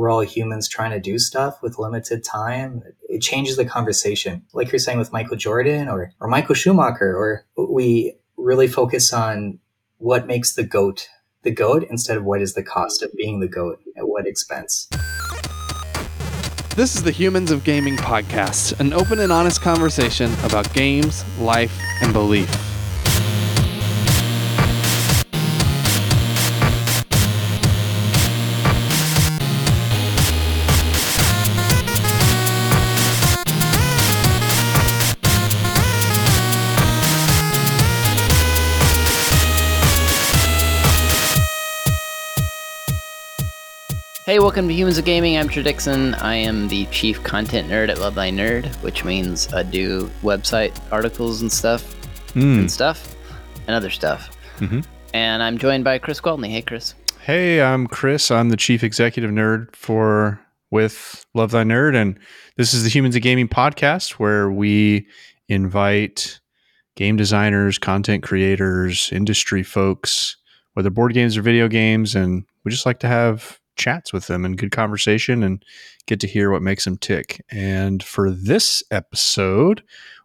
we're all humans trying to do stuff with limited time, it changes the conversation. Like you're saying with Michael Jordan or, or Michael Schumacher, or we really focus on what makes the GOAT the GOAT instead of what is the cost of being the GOAT at what expense. This is the Humans of Gaming podcast, an open and honest conversation about games, life, and belief. Hey, welcome to Humans of Gaming. I'm Drew Dixon. I am the chief content nerd at Love Thy Nerd, which means I do website articles and stuff, Mm. and stuff, and other stuff. Mhm. And I'm joined by Chris Gwaltney. Hey, Chris. Hey, I'm Chris. I'm the chief executive nerd for with Love Thy Nerd, and this is the Humans of Gaming podcast where we invite game designers, content creators, industry folks, whether board games or video games, and we just like to have chats with them and good conversation and get to hear what makes them tick. And for this episode,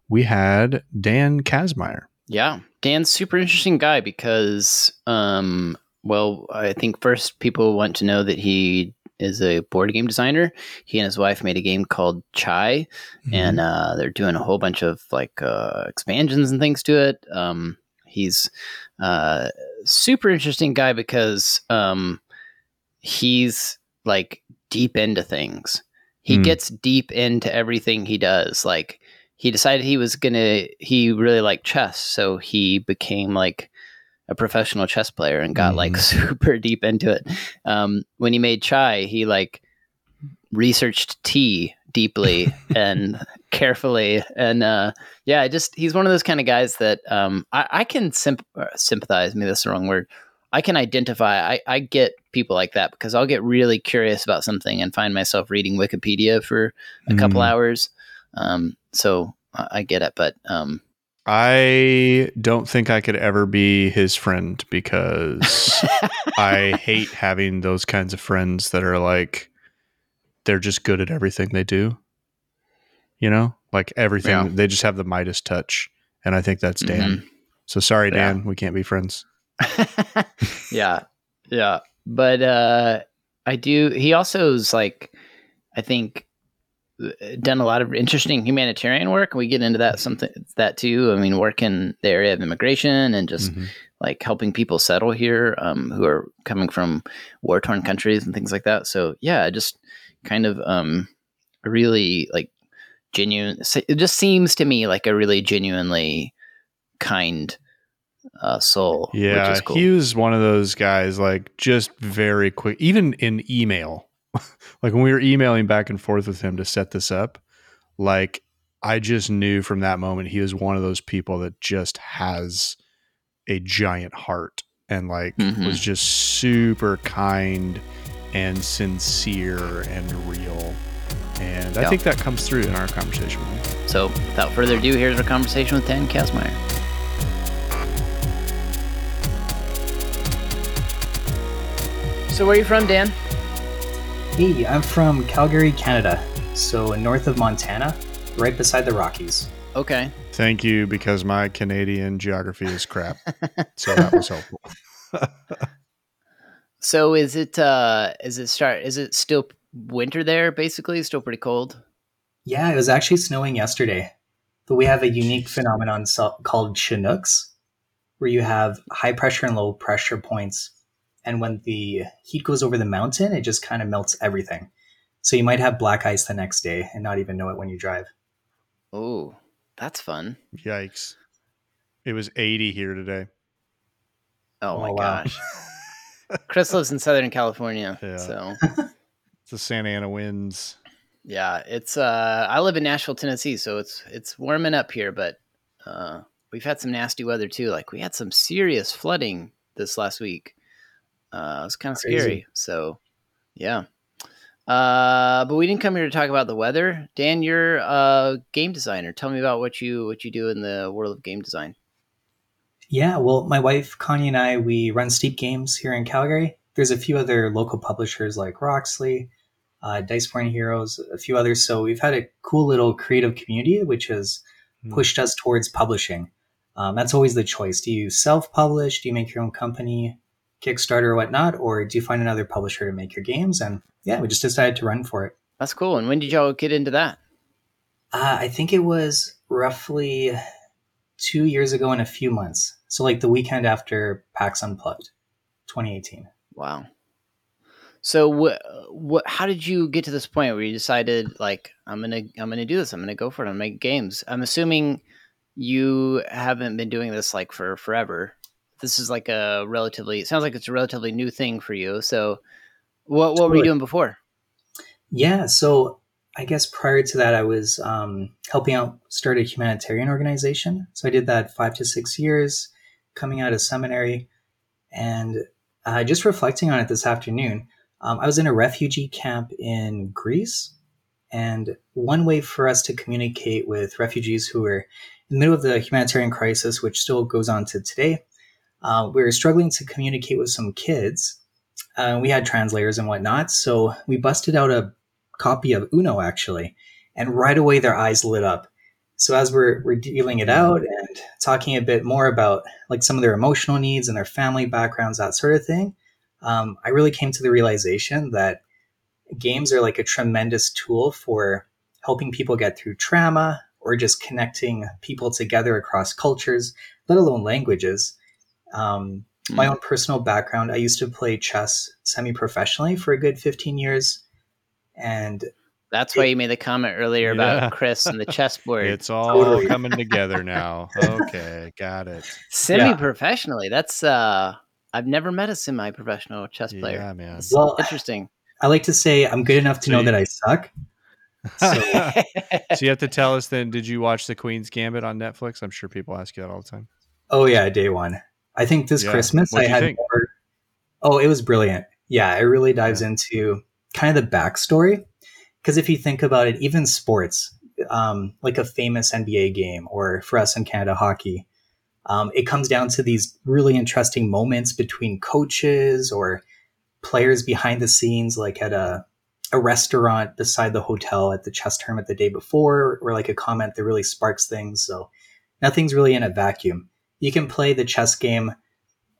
we had Dan Kazmaier. Yeah, Dan's super interesting guy because, um, well, I think first people want to know that he is a board game designer. He and his wife made a game called Chai, and uh, they're doing a whole bunch of like uh, expansions and things to it. Um, he's uh, super interesting guy because um, he's like deep into things. He Hmm. gets deep into everything he does. Like he decided he was gonna. He really liked chess, so he became like a professional chess player and got like Mhm. super deep into it. Um, when he made chai, he like researched tea deeply and carefully and uh yeah I just he's one of those kind of guys that um i, I can symp- uh, sympathize maybe that's the wrong word i can identify I, I get people like that because i'll get really curious about something and find myself reading wikipedia for a couple Mm. hours um so I, I get it but um I don't think I could ever be his friend because I hate having those kinds of friends that are like they're just good at everything they do. You know, like everything Yeah. they just have the Midas touch, and I think that's Dan. Mhm. So sorry, Yeah. Dan, we can't be friends. yeah yeah but uh i do he also is like i think uh, done a lot of interesting humanitarian work we get into that something that too i mean work in the area of immigration and just Mhm. like helping people settle here um, who are coming from war torn countries and things like that so yeah just kind of um really like genuine it just seems to me like a really genuinely kind uh, soul Yeah, which is cool. he was one of those guys, like just very quick, even in email. like when we were emailing back and forth with him to set this up, like I just knew from that moment he was one of those people that just has a giant heart and like Mhm. was just super kind and sincere and real. And I think that comes through in our conversation with him. So, without further ado, here's our conversation with Dan Kazmaier. So, where are you from, Dan? Hey, I'm from Calgary, Canada, so north of Montana, right beside the Rockies. Okay. Thank you because my Canadian geography is crap. so that was helpful. So, is it uh is it start is it still winter there basically? Still pretty cold? Yeah, it was actually snowing yesterday, but we have a unique phenomenon called Chinooks, where you have high pressure and low pressure points. And when the heat goes over the mountain, it just kind of melts everything. So you might have black ice the next day and not even know it when you drive. Oh, that's fun. Yikes. It was 80 here today. Oh, Oh, my wow. gosh. Chris lives in Southern California. Yeah. So, It's the Santa Ana winds. yeah, it's uh I live in Nashville, Tennessee, so it's it's warming up here, but uh we've had some nasty weather too. Like we had some serious flooding this last week. Uh it was kind of scary. So, yeah. Uh but we didn't come here to talk about the weather. Dan, you're a game designer. Tell me about what you what you do in the world of game design. Yeah, well, my wife Connie and I we run Steeped Games here in Calgary. There's a few other local publishers like Roxley, uh, Dice Born Heroes, a few others. So we've had a cool little creative community, which has Hmm. pushed us towards publishing. Um, that's always the choice. Do you self-publish? Do you make your own company, Kickstarter or whatnot, or do you find another publisher to make your games? And yeah, we just decided to run for it. That's cool. And when did y'all get into that? Uh, I think it was roughly two years ago in a few months. So like the weekend after PAX Unplugged, 2018. Wow. So what what how did you get to this point where you decided like I'm going to I'm to do this. I'm going to go for it. I'm to make games. I'm assuming you haven't been doing this like for forever. This is like a relatively it sounds like it's a relatively new thing for you. So what what were you doing before? Yeah, so I guess prior to that, I was um, helping out start a humanitarian organization. So I did that five to six years, coming out of seminary, and uh, just reflecting on it this afternoon. Um, I was in a refugee camp in Greece, and one way for us to communicate with refugees who were in the middle of the humanitarian crisis, which still goes on to today, uh, we were struggling to communicate with some kids. Uh, we had translators and whatnot, so we busted out a copy of Uno actually, and right away their eyes lit up. So as we're we're dealing it out and talking a bit more about like some of their emotional needs and their family backgrounds, that sort of thing, um, I really came to the realization that games are like a tremendous tool for helping people get through trauma or just connecting people together across cultures, let alone languages. Um, my Mm. own personal background, I used to play chess semi professionally for a good 15 years. And That's why you made the comment earlier Yeah. about Chris and the chessboard. It's all Totally. coming together now. Okay, got it. Semi-professionally. That's uh I've never met a semi-professional chess player. Yeah, man. It's Well, interesting. I like to say I'm good enough to So know you- that I suck. So, so you have to tell us then. Did you watch the Queen's Gambit on Netflix? I'm sure people ask you that all the time. oh yeah, day one. I think this Yeah. Christmas I What'd you had more. Oh, it was brilliant. Yeah, it really dives into kind of the backstory. Because if you think about it, even sports, um, like a famous NBA game, or for us in Canada, hockey, um, it comes down to these really interesting moments between coaches or players behind the scenes, like at a a restaurant beside the hotel at the chess tournament the day before, or like a comment that really sparks things. So nothing's really in a vacuum. You can play the chess game,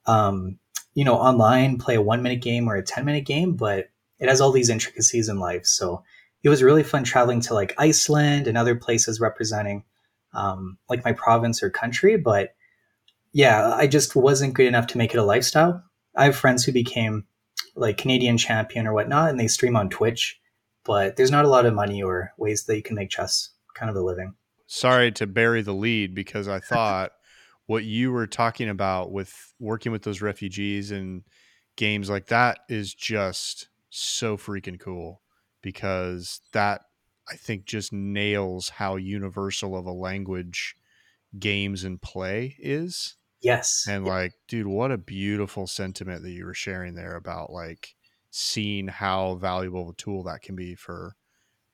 um, you know, online, play a one minute game or a 10 minute game, but it has all these intricacies in life. So it was really fun traveling to like Iceland and other places representing um, like my province or country. But yeah, I just wasn't good enough to make it a lifestyle. I have friends who became like Canadian champion or whatnot, and they stream on Twitch, but there's not a lot of money or ways that you can make chess kind of a living. Sorry to bury the lead because I thought what you were talking about with working with those refugees and games like that is just so freaking cool because that I think just nails how universal of a language games and play is. Yes. And like, dude, what a beautiful sentiment that you were sharing there about like seeing how valuable of a tool that can be for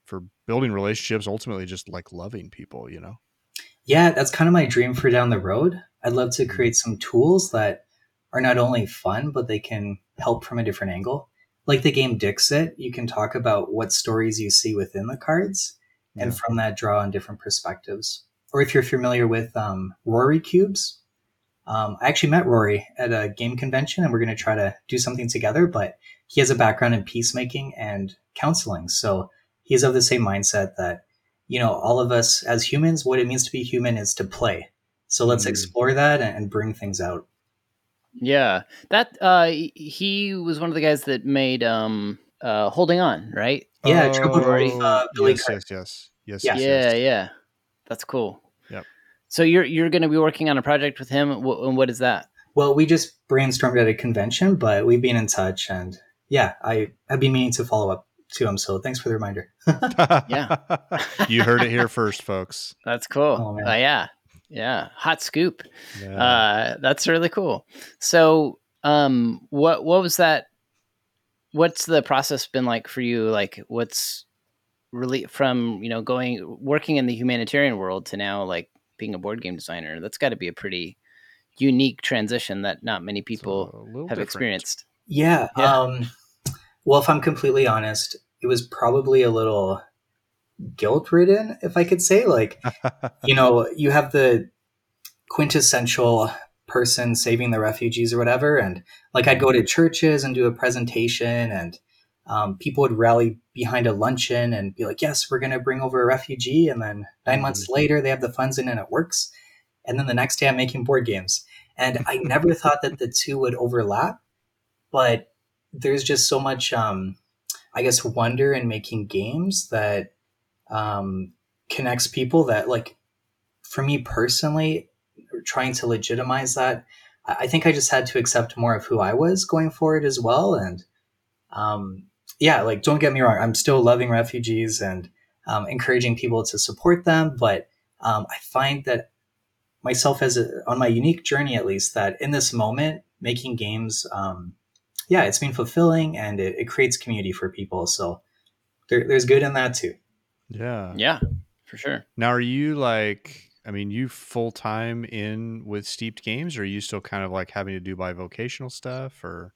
for building relationships, ultimately just like loving people, you know? Yeah, that's kind of my dream for down the road. I'd love to create some tools that are not only fun, but they can help from a different angle. Like the game Dixit, you can talk about what stories you see within the cards, and from that draw on different perspectives. Or if you're familiar with um, Rory cubes, um, I actually met Rory at a game convention, and we're going to try to do something together. But he has a background in peacemaking and counseling, so he's of the same mindset that you know all of us as humans, what it means to be human is to play. So let's Mm. explore that and, and bring things out. Yeah, that uh, he- he was one of the guys that made um, uh, "Holding On," right? Yeah, Triple Rory. uh, Billy yes, yes, yes, yes, Yeah. yes, yeah, yes. yeah, that's cool. Yep. So you're you're going to be working on a project with him, Wh- and what is that? Well, we just brainstormed at a convention, but we've been in touch, and yeah, I I have been meaning to follow up to him. So thanks for the reminder. Yeah. you heard it here first, folks. That's cool. Oh, man. Uh, yeah, yeah, hot scoop. Yeah. Uh, that's really cool. So, um, what what was that? What's the process been like for you? Like, what's really from you know going working in the humanitarian world to now like being a board game designer? That's got to be a pretty unique transition that not many people have different. experienced. Yeah. Yeah. Um, well, if I'm completely honest, it was probably a little guilt ridden, if I could say. Like, you know, you have the quintessential person saving the refugees or whatever. And like, I'd go to churches and do a presentation, and um, people would rally behind a luncheon and be like, yes, we're going to bring over a refugee. And then 9 Mhm. months later, they have the funds in and it works. And then the next day, I'm making board games. And I never thought that the two would overlap, but there's just so much, um, I guess, wonder in making games that um, connects people that, like, for me personally, trying to legitimize that, I think I just had to accept more of who I was going forward as well. And um, yeah, like, don't get me wrong, I'm still loving refugees and um, encouraging people to support them. But um, I find that myself as a, on my unique journey, at least, that in this moment, making games, um, yeah, it's been fulfilling and it, it creates community for people. So there, there's good in that too. yeah. Yeah, for sure. Now, are you like? I mean, you full time in with Steeped Games, or are you still kind of like having to do by vocational stuff, or?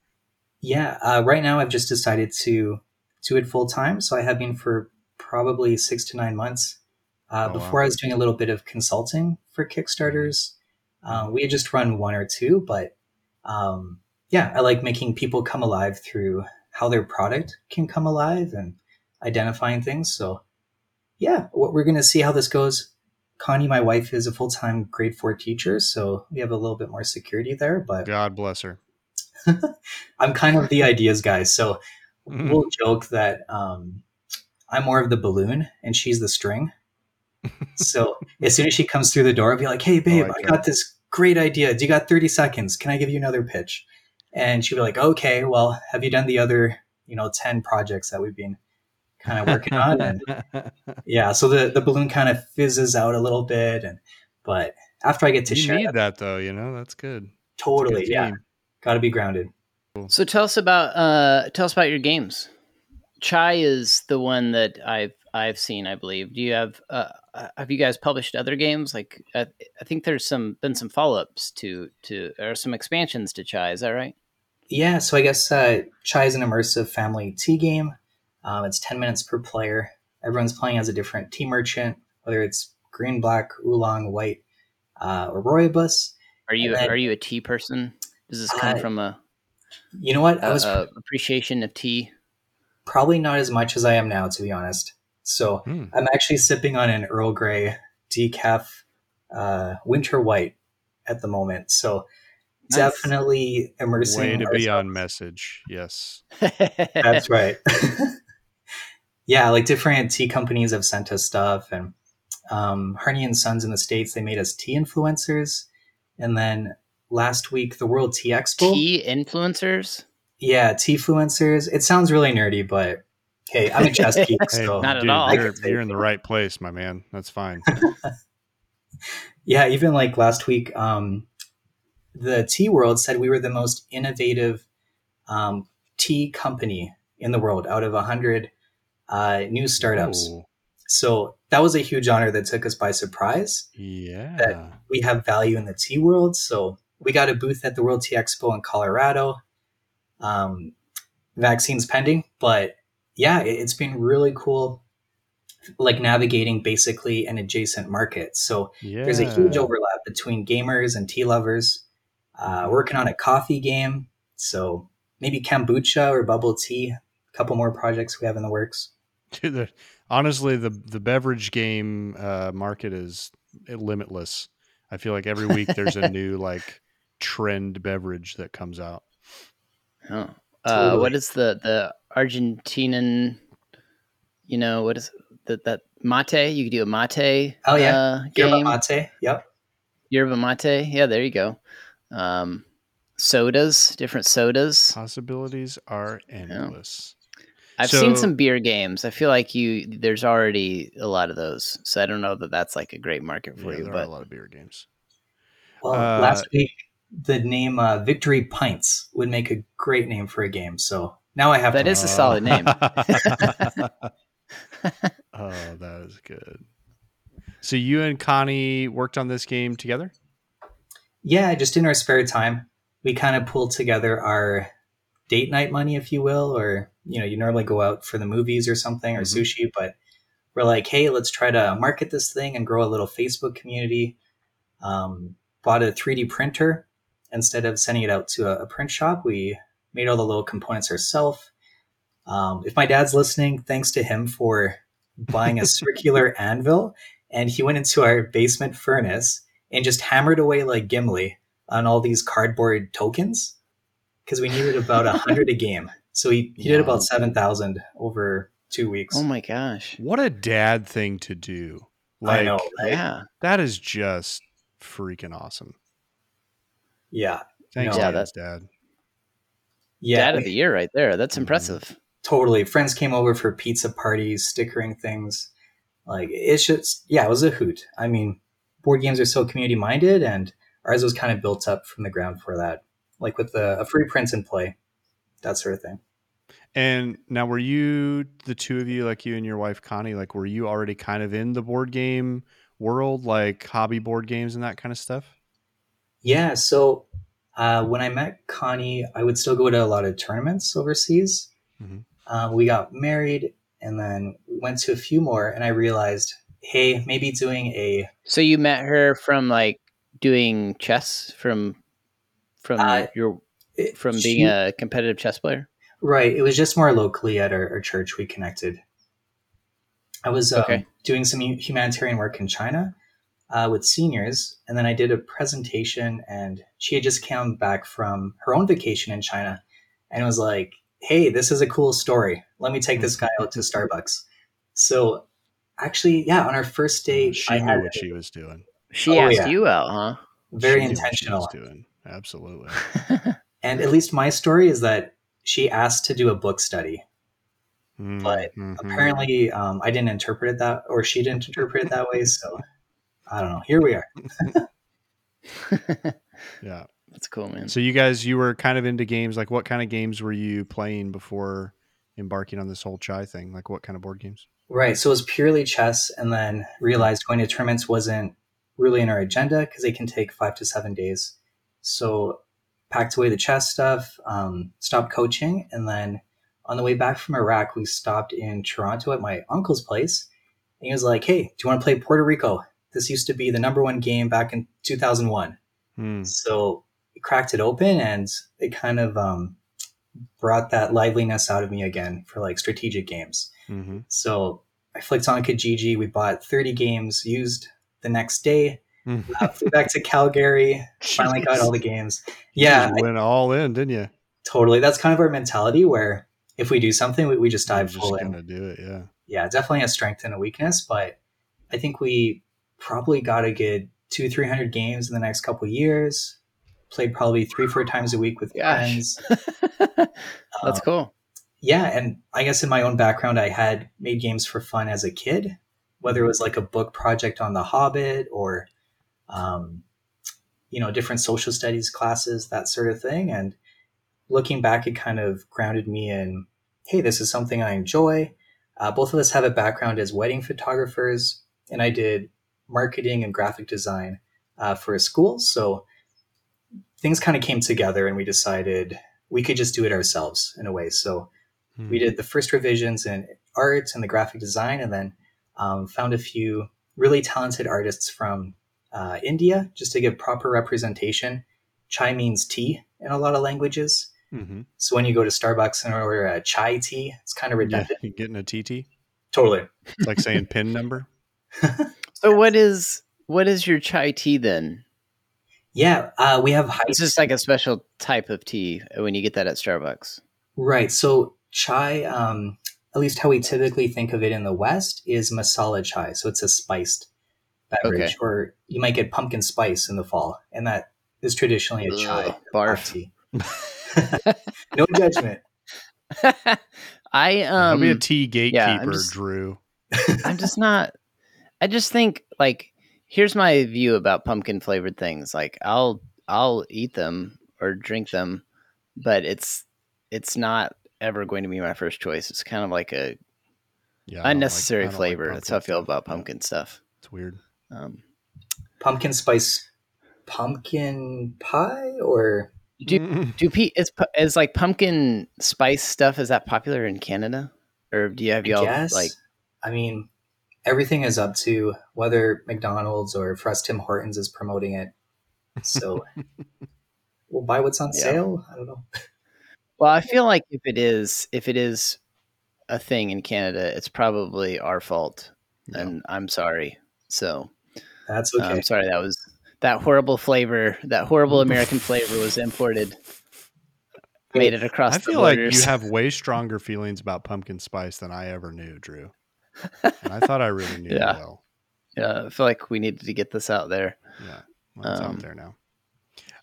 Yeah, uh, right now I've just decided to do it full time. So I have been for probably six to nine months. Uh, Oh, wow. before I was doing a little bit of consulting for Kickstarters. Uh, we had just run one or two, but um, yeah, I like making people come alive through how their product can come alive and identifying things. So yeah, what we're going to see how this goes. Connie, my wife, is a full time grade four teacher, so we have a little bit more security there. But God bless her. I'm kind of the ideas guy, so Mhm. we'll joke that um, I'm more of the balloon and she's the string. So as soon as she comes through the door, I'll be like, "Hey, babe, like I that. got this great idea. Do you got 30 seconds? Can I give you another pitch?" And she'd be like, "Okay, well, have you done the other, you know, 10 projects that we've been kind of working on?" And yeah, so the the balloon kind of fizzes out a little bit, and but after I get to you share, need that, that though. You know, that's good. It's a totally, good yeah, got to be grounded. So tell us about uh, tell us about your games. Chai is the one that I've I've seen. I believe. Do you have uh, uh, have you guys published other games? Like uh, I think there's some been some follow ups to to or some expansions to Chai. Is that right? Yeah, so I guess uh, Chai is an immersive family tea game. Um, it's 10 minutes per player. Everyone's playing as a different tea merchant, whether it's green, black, oolong, white, uh, or rooibos. Are you then- are you a tea person? Does this come Uh, from a, You know what? I a, was a appreciation of tea? probably not as much as I am now, to be honest. So Hmm. I'm actually sipping on an Earl Grey decaf uh, winter white at the moment. So Nice. definitely immersing. Way to be on message. Yes. That's right. yeah, like different tea companies have sent us stuff, and um, Harney and Sons in the states they made us tea influencers, and then last week the World Tea Expo. tea influencers. Yeah, tea influencers. It sounds really nerdy, but hey, I'm a chess geek, Hey, so Not at dude, all. You're, I can say you're in the right place, my man. That's fine. yeah. Even like last week, um, the Tea World said we were the most innovative um, tea company in the world out of a hundred uh, new startups. Ooh, So that was a huge honor that took us by surprise. yeah. That we have value in the tea world. So we got a booth at the World Tea Expo in Colorado. Um, vaccines pending, but yeah, it, it's been really cool, like navigating basically an adjacent market. So yeah. there's a huge overlap between gamers and tea lovers. Uh, working on a coffee game, so maybe kombucha or bubble tea. A couple more projects we have in the works. Dude, the, honestly, the the beverage game uh, market is limitless. I feel like every week there's a new like trend beverage that comes out. Oh. Uh, Totally. what is the the Argentinian? You know what is that that mate? You could do a mate. Oh, yeah. uh, Yerba game. mate. Yep. Yerba mate. Yeah, there you go. Um, sodas, different sodas. Possibilities are endless. I've seen some beer games. I feel like you there's already a lot of those, so I don't know that that's like a great market for Yeah, you. there are But a lot of beer games. Well, Uh, last week the name uh, Victory Pints would make a great name for a game. So now I have That to. is a solid name. oh, that is good. So you and Connie worked on this game together? Yeah, just in our spare time, we kind of pulled together our date night money, if you will, or you know, you normally go out for the movies or something or Mhm. sushi, but we're like, hey, let's try to market this thing and grow a little Facebook community. Um, bought a 3D printer instead of sending it out to a, a print shop. We made all the little components ourselves. Um, if my dad's listening, thanks to him for buying a circular anvil, and he went into our basement furnace and just hammered away like Gimli on all these cardboard tokens because we needed about a hundred a game. So he, he did about seven thousand over two weeks. Oh my gosh. What a dad thing to do. I Like know, right? Yeah. that is just freaking awesome. Yeah, Thanks, No. Yeah, Dad's dad. yeah, Dad of the year right there. That's Mhm. impressive. totally. Friends came over for pizza parties, stickering things. Like it's just yeah, it was a hoot. I mean, board games are so community minded, and ours was kind of built up from the ground for that. Like with the, a free print and play, that sort of thing. And now, were you the two of you, like you and your wife Connie, like were you already kind of in the board game world, like hobby board games and that kind of stuff? Yeah, so uh, when I met Connie, I would still go to a lot of tournaments overseas. Mhm. Uh, we got married and then went to a few more, and I realized, hey, maybe doing a So you met her from like doing chess from from Uh, your from she- being a competitive chess player. right. It was just more locally at our, our church we connected. I was um, Okay. doing some humanitarian work in China uh, with seniors, and then I did a presentation, and she had just come back from her own vacation in China, and it was like, "Hey, this is a cool story. Let me take this guy out to Starbucks." So, actually, yeah, on our first date, She I knew had what she was doing. She Oh, asked yeah. you out, huh? very She knew what she was intentional. doing. Absolutely. And at least my story is that she asked to do a book study. But Mhm. Apparently, um, I didn't interpret it that, or she didn't interpret it that way. So, I don't know. Here we are. yeah. That's cool, man. So you guys, you were kind of into games. Like, what kind of games were you playing before embarking on this whole chai thing? Like, what kind of board games? Right. So it was purely chess, and then realized going to tournaments wasn't really in our agenda because they can take five to seven days. So packed away the chess stuff, um, stopped coaching, and then on the way back from Iraq, we stopped in Toronto at my uncle's place. And he was like, "Hey, do you want to play Puerto Rico? This used to be the number one game back in 2001." Hmm. So we cracked it open, and it kind of um, brought that liveliness out of me again for like strategic games. Hmm So I flicked on Kijiji. We bought 30 games used the next day. Uh, flew back to Calgary. Finally got all the games. Yeah, I- went all in, didn't you? totally. That's kind of our mentality where if we do something, we, we just dive You're full just in. do it. Yeah. Yeah, definitely a strength and a weakness, but I think we probably got a good two, 300 games in the next couple years. Played probably three, four times a week with Gosh. friends. That's Uh, cool. Yeah and i guess in my own background i had made games for fun as a kid whether it was like a book project on the hobbit or um, you know different social studies classes that sort of thing and looking back it kind of grounded me in hey this is something i enjoy. Uh, both of us have a background as wedding photographers and i did marketing and graphic design uh, for a school so things kind of came together and we decided we could just do it ourselves in a way so Hmm. we did the first revisions in art and the graphic design and then um, found a few really talented artists from uh, india just to give proper representation chai means tea in a lot of languages hmm so when you go to starbucks and order a chai tea it's kind of Yeah, redundant you getting a TT? totally It's like saying pin number. So what is what is your chai tea then? yeah uh, we have high It's just like a special type of tea when you get that at Starbucks. right so chai um, at least how we typically think of it in the west is masala chai so it's a spiced beverage Okay. or you might get pumpkin spice in the fall and that is traditionally a chai Ugh, black barf. tea. no judgment I I'll um be a tea gatekeeper, I'm just- Drew. I'm just not. I just think like here's my view about pumpkin flavored things. Like I'll I'll eat them or drink them, but it's it's not ever going to be my first choice. It's kind of like a Yeah, I don't like- unnecessary like flavor. That's how I feel stuff. about Yeah, pumpkin stuff. It's weird. Um, pumpkin spice pumpkin pie or Do do Pete is pu- is like pumpkin spice stuff? Is that popular in Canada, or do you have y'all guess. like? I mean, everything is up to whether McDonald's or for us Tim Hortons is promoting it. So we'll buy what's on Yeah. sale. I don't know. Well, I feel like if it is if it is a thing in Canada, it's probably our fault, Yeah. and I'm sorry. So That's uh, okay. I'm sorry that was that horrible flavor, that horrible American flavor was imported, made it across. I feel like you have way stronger feelings about pumpkin spice than I ever knew, Drew. And I thought I really knew Yeah. well. Yeah, I feel like we needed to get this out there. Yeah, well, it's Um, out there now.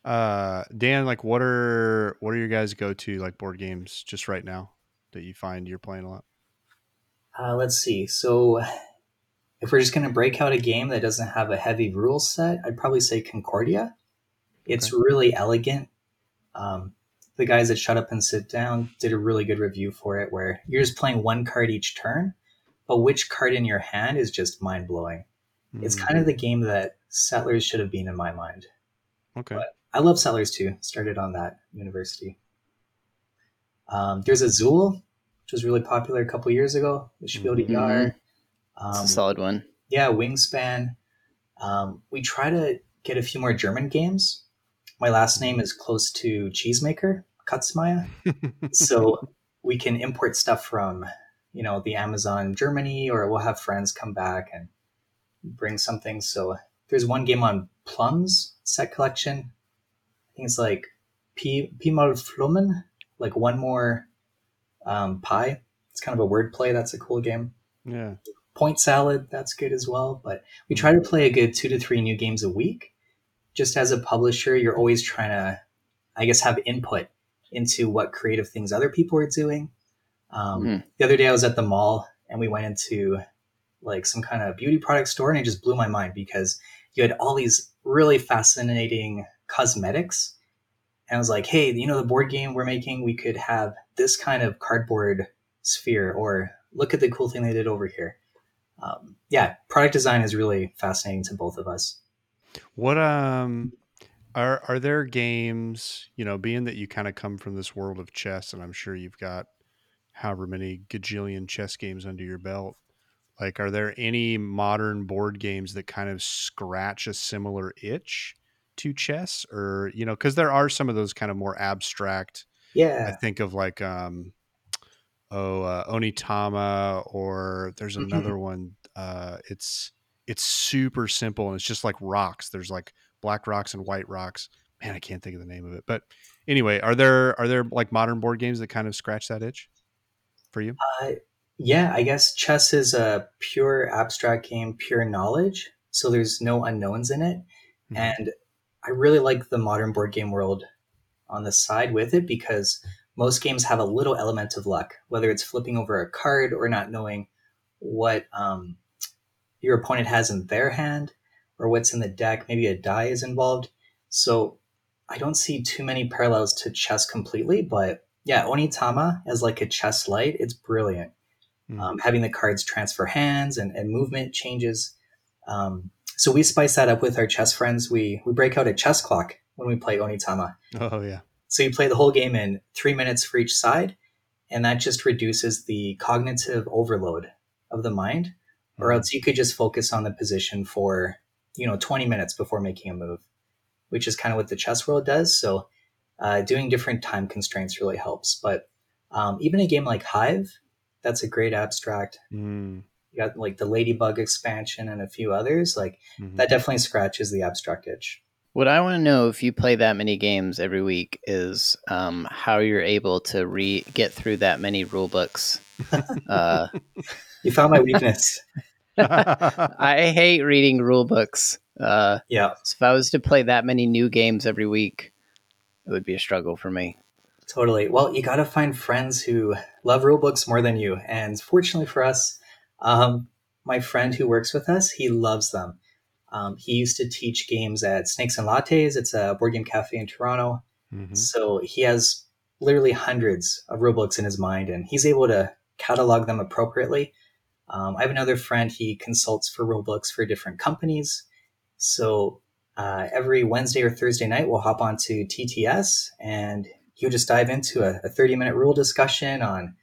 Uh, Dan, like, what are what are your guys' go to like board games just right now that you find you're playing a lot? Uh, let's see. So, if we're just going to break out a game that doesn't have a heavy rule set, I'd probably say Concordia. It's really elegant. Um, the guys at Shut Up and Sit Down did a really good review for it, where you're just playing one card each turn, but which card in your hand is just mind blowing. It's Mm, kind of the game that Settlers should have been in my mind. okay. but- I love Settlers too. Started on that university. Um, there's Azul, which was really popular a couple years ago. The Spiel des Mhm. Jahres. It's Um, a solid one. yeah, Wingspan. Um, we try to get a few more German games. My last name is close to Cheesemaker, Kazmaier. so we can import stuff from, you know, the Amazon Germany, or we'll have friends come back and bring something. So there's one game on Plums set collection. I think it's like P P mal Flummen, like one more um, pie. It's kind of a word play. That's a cool game yeah. point salad that's good as well but we try to play a good two to three new games a week just as a publisher you're always trying to i guess have input into what creative things other people are doing um, Mhm. the other day i was at the mall and we went into like some kind of beauty product store and it just blew my mind because you had all these really fascinating cosmetics and i was like hey you know the board game we're making we could have this kind of cardboard sphere or look at the cool thing they did over here um, yeah, product design is really fascinating to both of us. What um are are there games, you know, being that you kind of come from this world of chess and I'm sure you've got however many gajillion chess games under your belt. Like are there any modern board games that kind of scratch a similar itch to chess or, you know, cuz there are some of those kind of more abstract Yeah. I think of like um oh uh, Onitama or there's Mhm. another one uh it's it's super simple and it's just like rocks there's like black rocks and white rocks man I can't think of the name of it but anyway are there are there like modern board games that kind of scratch that itch for you uh, yeah. I guess chess is a pure abstract game, pure knowledge. So there's no unknowns in it, Mhm. and I really like the modern board game world on the side with it because most games have a little element of luck, whether it's flipping over a card or not knowing what um, your opponent has in their hand or what's in the deck. Maybe a die is involved. So I don't see too many parallels to chess completely, but yeah, Onitama as like a chess light, it's brilliant. Mhm. Um, having the cards transfer hands and, and movement changes. Um, so we spice that up with our chess friends. We we break out a chess clock when we play Onitama. oh yeah So you play the whole game in three minutes for each side, and that just reduces the cognitive overload of the mind. Or Mhm. else you could just focus on the position for you know 20 minutes before making a move, which is kind of what the chess world does. So uh, doing different time constraints really helps. But um, even a game like Hive, that's a great abstract. Mm, You got like the Ladybug expansion and a few others. Like mhm. that definitely scratches the abstract itch. What I want to know if you play that many games every week is um, how you're able to re get through that many rule books. uh, You found my weakness. I hate reading rule books. Uh, yeah. so if I was to play that many new games every week, it would be a struggle for me. Totally. Well, you got to find friends who love rule books more than you. And fortunately for us, um, my friend who works with us, he loves them. Um, he used to teach games at Snakes and Lattes. It's a board game cafe in Toronto. Mhm. So he has literally hundreds of rule books in his mind, and he's able to catalog them appropriately. Um, I have another friend. He consults for rule books for different companies. So uh, every Wednesday or Thursday night, we'll hop onto TTS and he'll just dive into a, a 30 minute rule discussion on,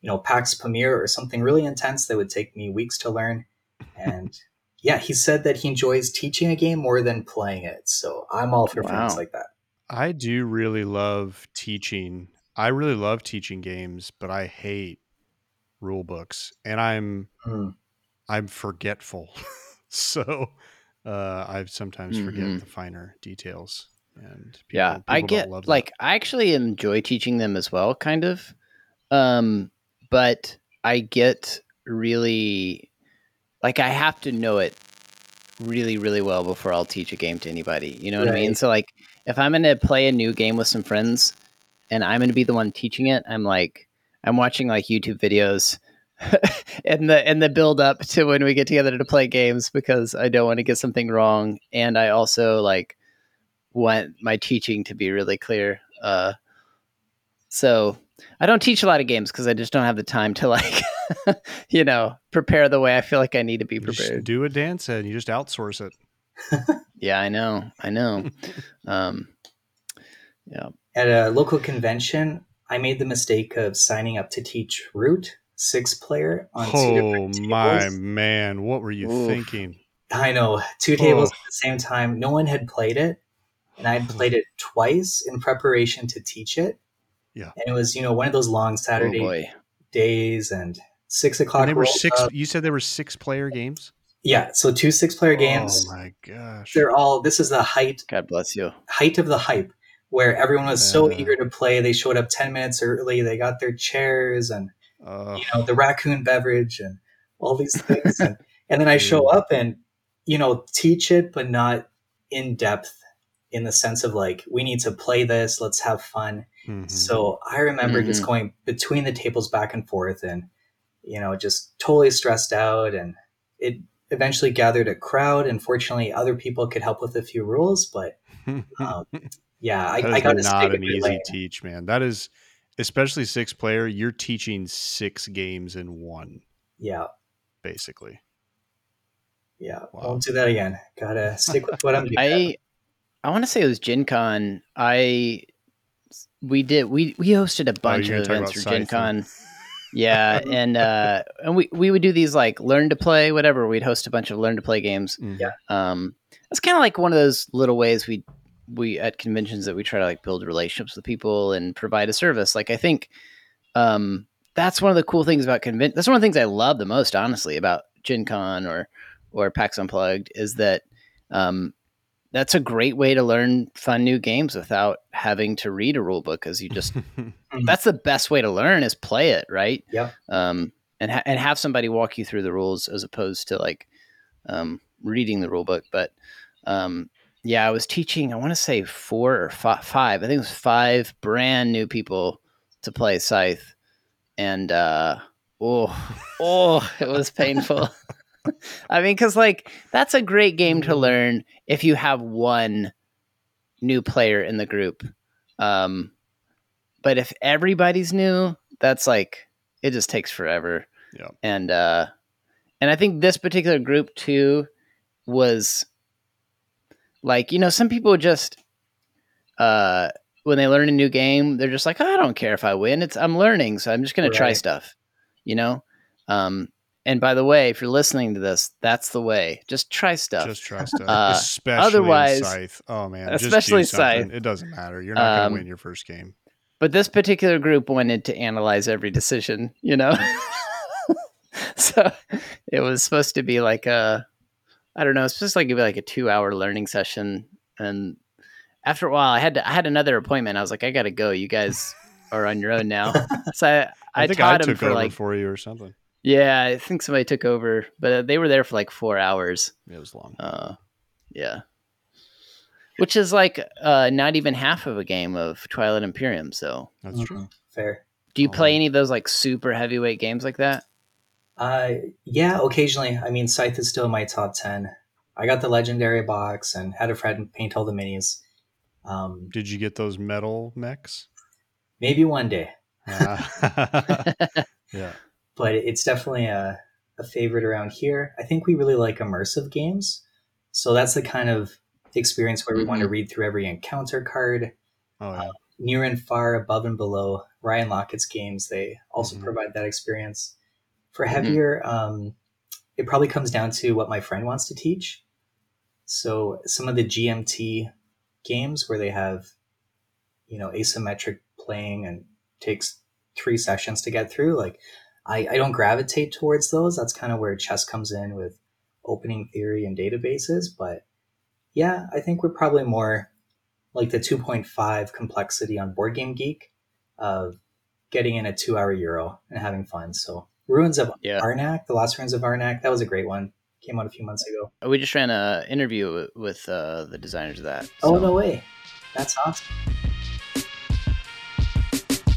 you know, Pax Pamir or something really intense that would take me weeks to learn. And yeah, he said that he enjoys teaching a game more than playing it. So I'm all for Wow. things like that. I do really love teaching. I really love teaching games, but I hate rule books, and I'm Hmm. I'm forgetful, so uh, I sometimes forget Mhm. the finer details. And people, yeah i people don't get love that. like i actually enjoy teaching them as well kind of um but i get really like i have to know it really really well before i'll teach a game to anybody you know what i mean so like if i'm going to play a new game with some friends and i'm going to be the one teaching it i'm like i'm watching like youtube videos and the and the build up to when we get together to play games because i don't want to get something wrong and i also like want my teaching to be really clear. Uh, so I don't teach a lot of games because I just don't have the time to like, you know, prepare the way I feel like I need to be You prepared. do a dance and You just outsource it. Yeah, I know, I know. um, yeah, At a local convention, I made the mistake of signing up to teach Root six player on two Oh different my man, what were you Oof. thinking? I know two tables Oh. at the same time. No one had played it, and I'd played it twice in preparation to teach it. Yeah. and it was you know one of those long oh Saturday boy, days and six o'clock. And they were six. up. You said there were six player games. Yeah, so two six player games. Oh my gosh! They're all. This is the height God bless you. height of the hype, where everyone was so eager to play. They showed up ten minutes early. They got their chairs and Uh, you know the raccoon beverage and all these things and, and then i show up and you know teach it but not in depth in the sense of like we need to play this let's have fun mhm. so i remember just Mhm. going between the tables back and forth and you know just totally stressed out and it eventually gathered a crowd and fortunately other people could help with a few rules but um, yeah i, I got not an easy lane. teach, man. That is, especially six player. You're teaching six games in one, yeah basically. yeah Wow. won't do that again gotta stick with what i'm doing I I want to say it was Gen Con. I we did we we hosted a bunch you're of events for Gen Con. Yeah, and uh and we we would do these like learn to play whatever. We'd host a bunch of learn to play games. Mm. Yeah. Um it's kind of like one of those little ways we we at conventions that we try to like build relationships with people and provide a service. Like I think um that's one of the cool things about convention. That's one of the things I love the most, honestly, about Gen Con or or PAX Unplugged is that um, that's a great way to learn fun new games without having to read a rule book because you just that's the best way to learn is play it right? Yeah. Um, and ha- and have somebody walk you through the rules as opposed to like um, reading the rule book but um, yeah i was teaching i want to say four or fi- five i think it was five brand new people to play scythe and uh, oh oh it was painful I mean, because like that's a great game to learn if you have one new player in the group. Um, but if everybody's new, that's like it just takes forever. Yeah. And uh, and I think this particular group too was like you know some people just uh when they learn a new game they're just like "Oh, I don't care if I win it's I'm learning so I'm just gonna try stuff, you know. Um, and by the way, if you're listening to this, that's the way. Just try stuff. Just try stuff, Uh, especially otherwise- Scythe. Oh man, just especially. Scythe. It doesn't matter. You're not Um, going to win your first game. but this particular group wanted to analyze every decision, you know. so it was supposed to be like a, I don't know, it's just like it'd be like a two hour learning session, and after a while, I had to, I had another appointment. I was like, I gotta go. You guys are on your own now. So I, I, I, think I took for over like, for you or something. Yeah, I think somebody took over, but they were there for like four hours. It was long. Uh, yeah. Which is like uh, not even half of a game of Twilight Imperium. So, That's true. Mhm. Fair. do you play Oh. any of those like super heavyweight games like that? Uh, yeah, occasionally. I mean, Scythe is still in my top 10. I got the legendary box and had a friend paint all the minis. Um, Did you get those metal mechs? maybe one day, Ah. yeah. But it's definitely a, a favorite around here. I think we really like immersive games. So that's the kind of experience where we want to read through every encounter card. Oh yeah. Near and far, above and below. Ryan Laukat's games, they also Mhm. provide that experience. For Mhm. heavier, um, it probably comes down to what my friend wants to teach. So some of the GMT games where they have, you know, asymmetric playing and takes three sessions to get through, like I, I don't gravitate towards those. That's kind of where chess comes in with opening theory and databases. But yeah, I think we're probably more like the 2.5 complexity on Board Game Geek of getting in a two hour Euro and having fun. So Ruins of Yeah. Arnak, the last Ruins of Arnak, that was a great one. Came out a few months ago. We just ran an interview with uh, the designers of that. Oh, no way. That's awesome.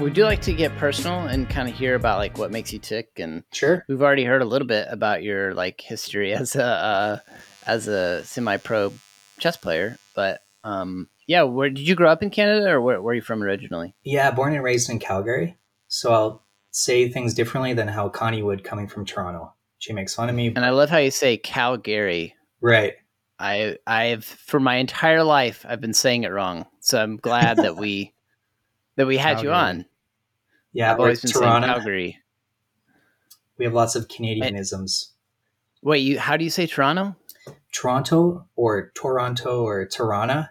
We do like to get personal and kind of hear about like what makes you tick, and Sure. we've already heard a little bit about your like history as a uh, as a semi-pro chess player. But um, yeah, where did you grow up in Canada, or where, where are you from originally? Yeah, born and raised in Calgary. So I'll say things differently than how Connie would coming from Toronto. She makes fun of me. And I love how you say Calgary. Right. I I've for my entire life I've been saying it wrong, so I'm glad that we that we had you on. Yeah, I've or always been Toronto. saying Calgary. We have lots of Canadianisms. Wait, you how do you say Toronto? Toronto or Toronto or Tirana.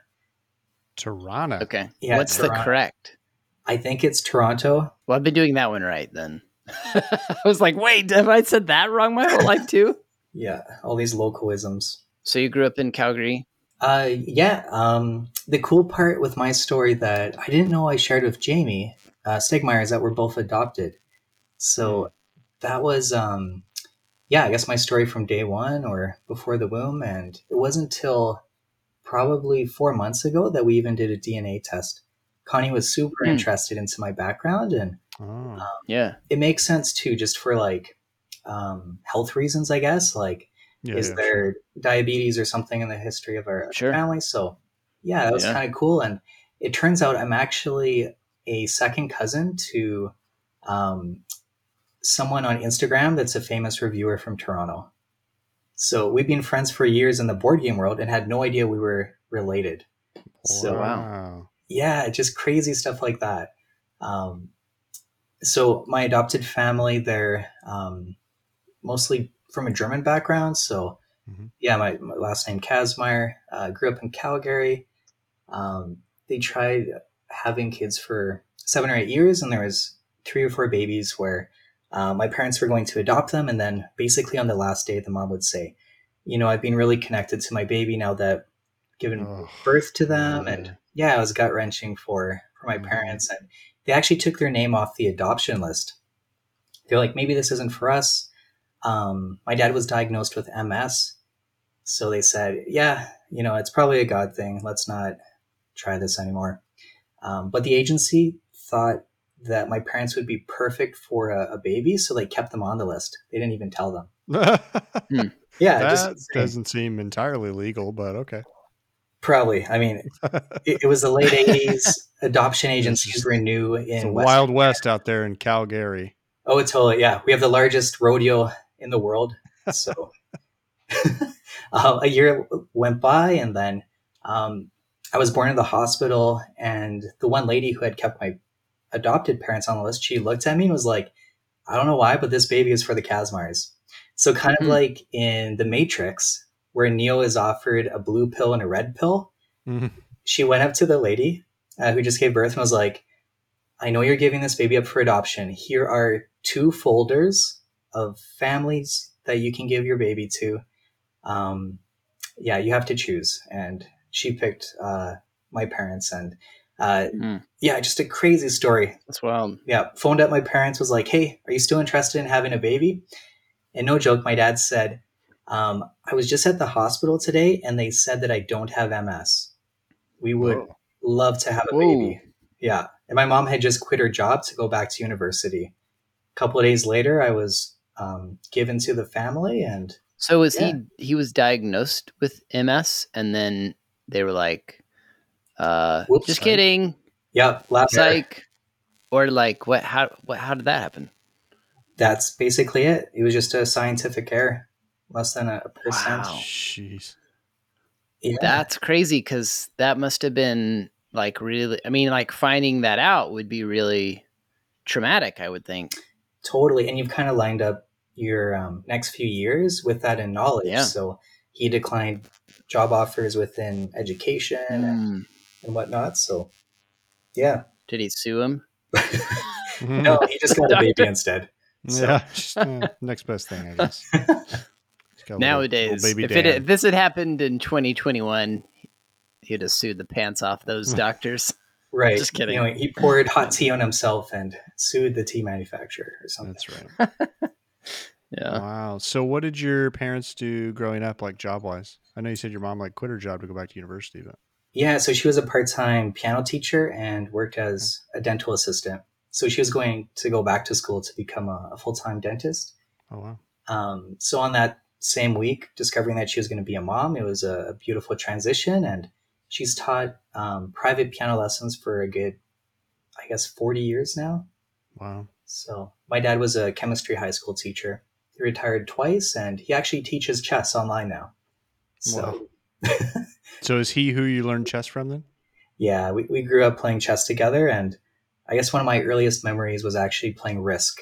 Tirana. Okay, Yeah, what's the correct? I think it's Toronto. Well, I've been doing that one right then. I was like, wait, have I said that wrong my whole life too? Yeah, all these localisms. So you grew up in Calgary. Uh, yeah. Um, the cool part with my story that I didn't know I shared with Jamey uh, Stegmaier is that we're both adopted. So that was, um, yeah, I guess my story from day one or before the womb, and it wasn't until probably four months ago that we even did a DNA test. Connie was super Hmm. interested into my background, and Oh. Yeah. it makes sense too, just for like um, health reasons, I guess. Like, Yeah, is yeah, there diabetes or something in the history of our Sure. family? So, yeah, that was Yeah. kind of cool. And it turns out I'm actually a second cousin to um, someone on Instagram that's a famous reviewer from Toronto. So we've been friends for years in the board game world and had no idea we were related. So wow. yeah, just crazy stuff like that. Um, so my adopted family, they're um, mostly from a German background. So Mhm. yeah, my, my last name Kazmaier. Uh, grew up in Calgary. Um, they tried having kids for seven or eight years, and there was three or four babies where uh, my parents were going to adopt them, and then basically on the last day, the mom would say, "You know, I've been really connected to my baby now that given Oh, birth to them man. and yeah it was gut wrenching for for my Mhm. parents and they actually took their name off the adoption list. They're like maybe this isn't for us. Um, my dad was diagnosed with ms so they said yeah you know it's probably a god thing. Let's not try this anymore um, but the agency thought that my parents would be perfect for a, a baby so they kept them on the list they didn't even tell them yeah that just doesn't seem entirely legal, but okay. Probably. I mean, it, it was the late '80s. Adoption agencies were new It's a in West- wild west out there in Calgary. Oh, it's totally. Yeah, we have the largest rodeo in the world. So um, a year went by, and then um, I was born in the hospital. And the one lady who had kept my adopted parents on the list, she looked at me and was like, "I don't know why, but this baby is for the Kazmaiers." So kind of Mhm. like in The Matrix, where Neo is offered a blue pill and a red pill. Mhm. she went up to the lady uh, who just gave birth and was like, I know you're giving this baby up for adoption. Here are two folders of families that you can give your baby to. Um, yeah, you have to choose. And she picked uh, my parents. And uh, Hmm. yeah, just a crazy story. That's wild. Yeah, phoned up my parents, was like, hey, are you still interested in having a baby? And no joke, my dad said, um, I was just at the hospital today and they said that I don't have MS. We would Whoa. love to have a Whoa. baby. Yeah. And my mom had just quit her job to go back to university. A couple of days later, I was um, given to the family, and So was Yeah. he he was diagnosed with MS and then they were like uh Whoops. just kidding. yeah, last Psych. Or like what how what how did that happen? that's basically it. It was just a scientific error, less than a percent. Wow. Jeez. Yeah. That's crazy cuz that must have been like really I mean like finding that out would be really traumatic, I would think. Totally. And you've kind of lined up your um, next few years with that in knowledge. Yeah. So he declined job offers within education and, Mm. and whatnot. So, yeah. Did he sue him? No, he just got a baby instead. So- Yeah. just, uh, next best thing, I guess. Just got a little- Nowadays, little baby if, it, if this had happened in 2021, he'd have sued the pants off those doctors. Right. Just kidding. You know, he poured hot tea on himself and sued the tea manufacturer or something. That's right. Yeah. Wow. So, what did your parents do growing up, like job wise? I know you said your mom like quit her job to go back to university, but Yeah, so she was a part-time piano teacher and worked as a dental assistant. So she was going to go back to school to become a, a full-time dentist. oh wow. Um, so on that same week, discovering that she was going to be a mom, it was a, a beautiful transition, and she's taught um, private piano lessons for a good, I guess, forty years now. Wow. So my dad was a chemistry high school teacher. He retired twice, and he actually teaches chess online now. So So, is he who you learned chess from then? yeah, we, we grew up playing chess together, and I guess one of my earliest memories was actually playing Risk,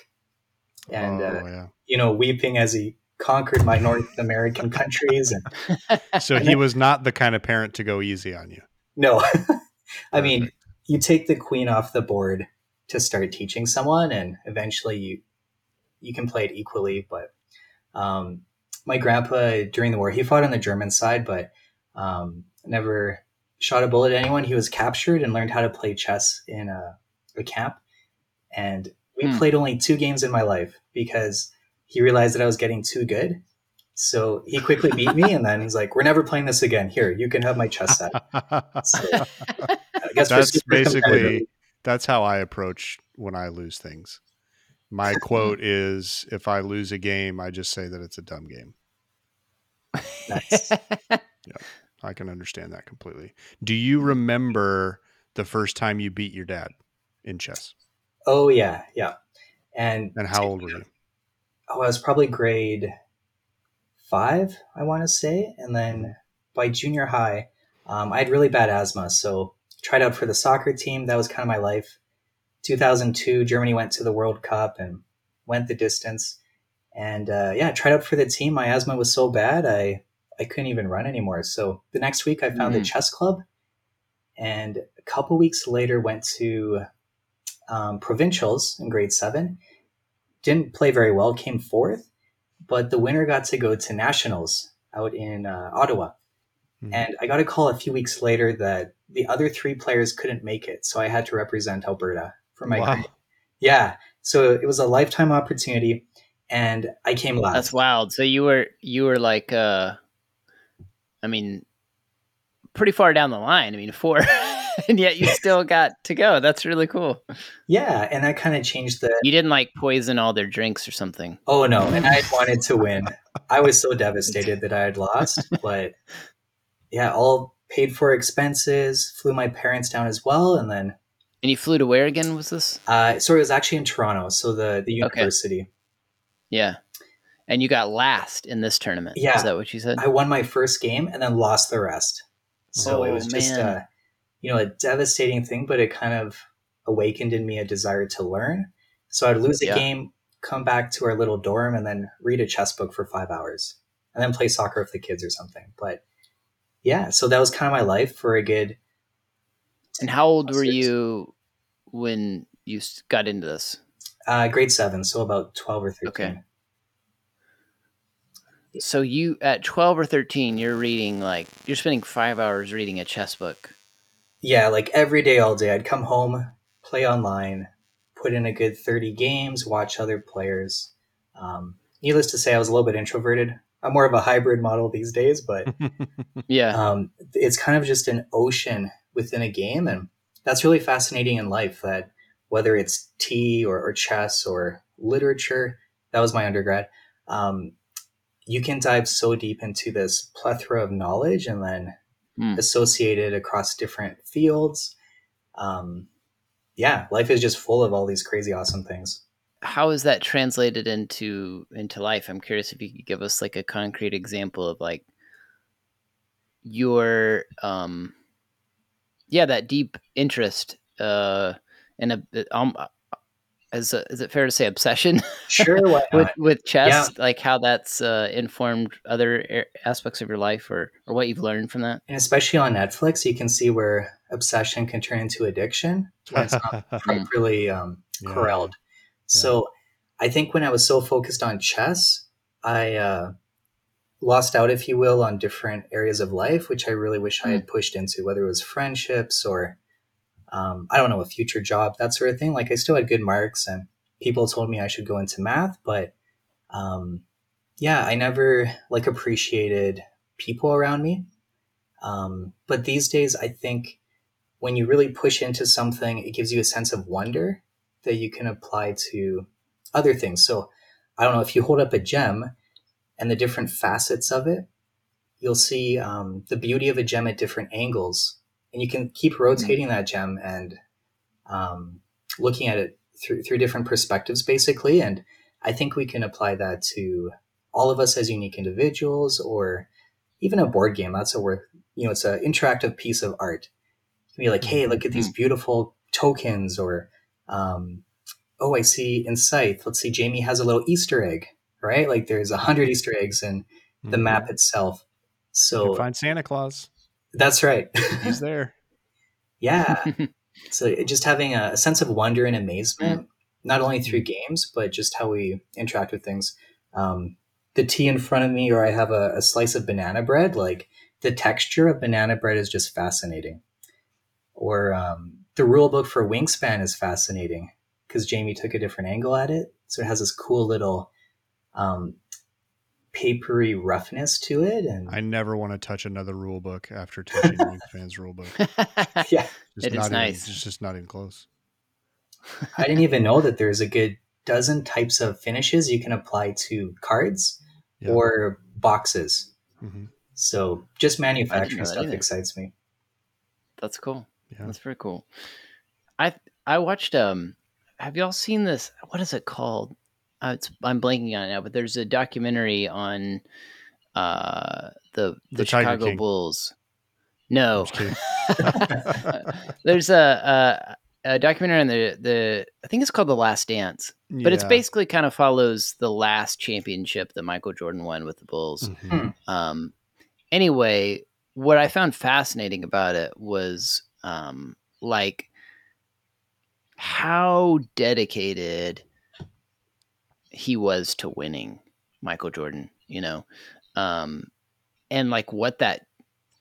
and oh, uh, yeah. you know, weeping as he conquered my North American countries. And So, he was not the kind of parent to go easy on you. no, I mean, you take the queen off the board to start teaching someone, and eventually you you can play it equally. But um, my grandpa during the war, he fought on the German side, but um, never shot a bullet at anyone. He was captured and learned how to play chess in a, a camp, and we Hmm. played only two games in my life because he realized that I was getting too good. So he quickly beat me, and then he's like, "We're never playing this again. Here, you can have my chess set." So, I guess that's basically that's how I approach when I lose things. My quote is if I lose a game, I just say that it's a dumb game. Nice. Yeah, I can understand that completely. Do you remember the first time you beat your dad in chess? Oh yeah, yeah. And And how old were you? oh, I was probably grade five, I want to say, and then by junior high, um, I had really bad asthma, so tried out for the soccer team. That was kind of my life. 2002, Germany went to the World Cup and went the distance, and uh, yeah, tried out for the team. My asthma was so bad, I I couldn't even run anymore. So the next week, I found the Mm. chess club, and a couple weeks later, went to um, provincials in grade seven. Didn't play very well, came fourth, but the winner got to go to nationals out in uh, Ottawa. Mhm. And I got a call a few weeks later that the other three players couldn't make it, so I had to represent Alberta for my Wow. grade. Yeah, so it was a lifetime opportunity, and I came last. That's wild. So you were you were like uh I mean pretty far down the line. I mean four and yet you still got to go. That's really cool. Yeah, and that kind of changed the. You didn't like poison all their drinks or something. Oh no, and I wanted to win. I was so devastated that I had lost, but yeah, all paid for expenses. Flew my parents down as well, and then And you flew to where again was this? uh, sorry, it was actually in Toronto, so the the university. Okay. Yeah. And you got last in this tournament. Yeah. Is that what you said? I won my first game and then lost the rest. So it Oh, was just a, you know, a devastating thing, but it kind of awakened in me a desire to learn. So I'd lose a Yeah. game, come back to our little dorm, and then read a chess book for five hours, and then play soccer with the kids or something. But yeah, so that was kind of my life for a good. and how old were you when you got into this? Uh, grade seven, so about twelve or thirteen. Okay. So you at 12 or 13 you're reading like you're spending 5 hours reading a chess book. Yeah, like every day, all day, I'd come home, play online, put in a good thirty games, watch other players. Um, needless to say, I was a little bit introverted. I'm more of a hybrid model these days, but Yeah. um, it's kind of just an ocean within a game, and that's really fascinating in life that whether it's tea or, or chess or literature, that was my undergrad. Um, you can dive so deep into this plethora of knowledge and then Mm. associated across different fields. Um, yeah, life is just full of all these crazy, awesome things. How is that translated into into life? I'm curious if you could give us like a concrete example of like your um yeah that deep interest uh and a um is, is it fair to say obsession Sure, with with chess? Like how that's uh, informed other aspects of your life or or what you've learned from that? And especially on Netflix, you can see where obsession can turn into addiction when it's not properly um, Yeah. corralled. So I think when I was so focused on chess, I uh, lost out, if you will, on different areas of life, which I really wish I had pushed into, whether it was friendships or um, I don't know, a future job, that sort of thing. Like I still had good marks and people told me I should go into math, but um, yeah, I never like appreciated people around me. Um, but these days, I think when you really push into something, it gives you a sense of wonder that you can apply to other things. So I don't know if you hold up a gem and the different facets of it, you'll see um, the beauty of a gem at different angles, and you can keep rotating that gem and um, looking at it through through different perspectives, basically. And I think we can apply that to all of us as unique individuals, or even a board game. That's a worth you know, it's an interactive piece of art. You can be like, hey, look at these beautiful tokens, or um, oh, I see in Scythe. Let's see, Jamey has a little Easter egg, right? Like there's a hundred Easter eggs in the Mhm. map itself. So find Santa Claus. that's right. He's there. yeah. So just having a, sense of wonder and amazement, not only through games, but just how we interact with things. Um, the tea in front of me, or I have a, a slice of banana bread, like the texture of banana bread is just fascinating. Or um, the rule book for Wingspan is fascinating because Jamey took a different angle at it. So it has this cool little um, papery roughness to it. And I never want to touch another rule book after touching Wingspan's rule book. yeah, Just It is not even- nice. it's just not even close. I didn't even know that there's a good dozen types of finishes you can apply to cards Yeah. or boxes. hmm So just manufacturing stuff either. excites me. That's cool. Yeah. That's very cool. I I watched um have y'all seen this what is it called? Uh, it's I'm blanking on it now, but there's a documentary on uh the the, The Chicago King. Bulls. No. there's a, a a documentary on the the I think it's called The Last Dance. But it's basically kind of follows the last championship that Michael Jordan won with the Bulls. Mhm. Um, anyway, what I found fascinating about it was um, like how dedicated he was to winning Michael Jordan, you know, um, and like what that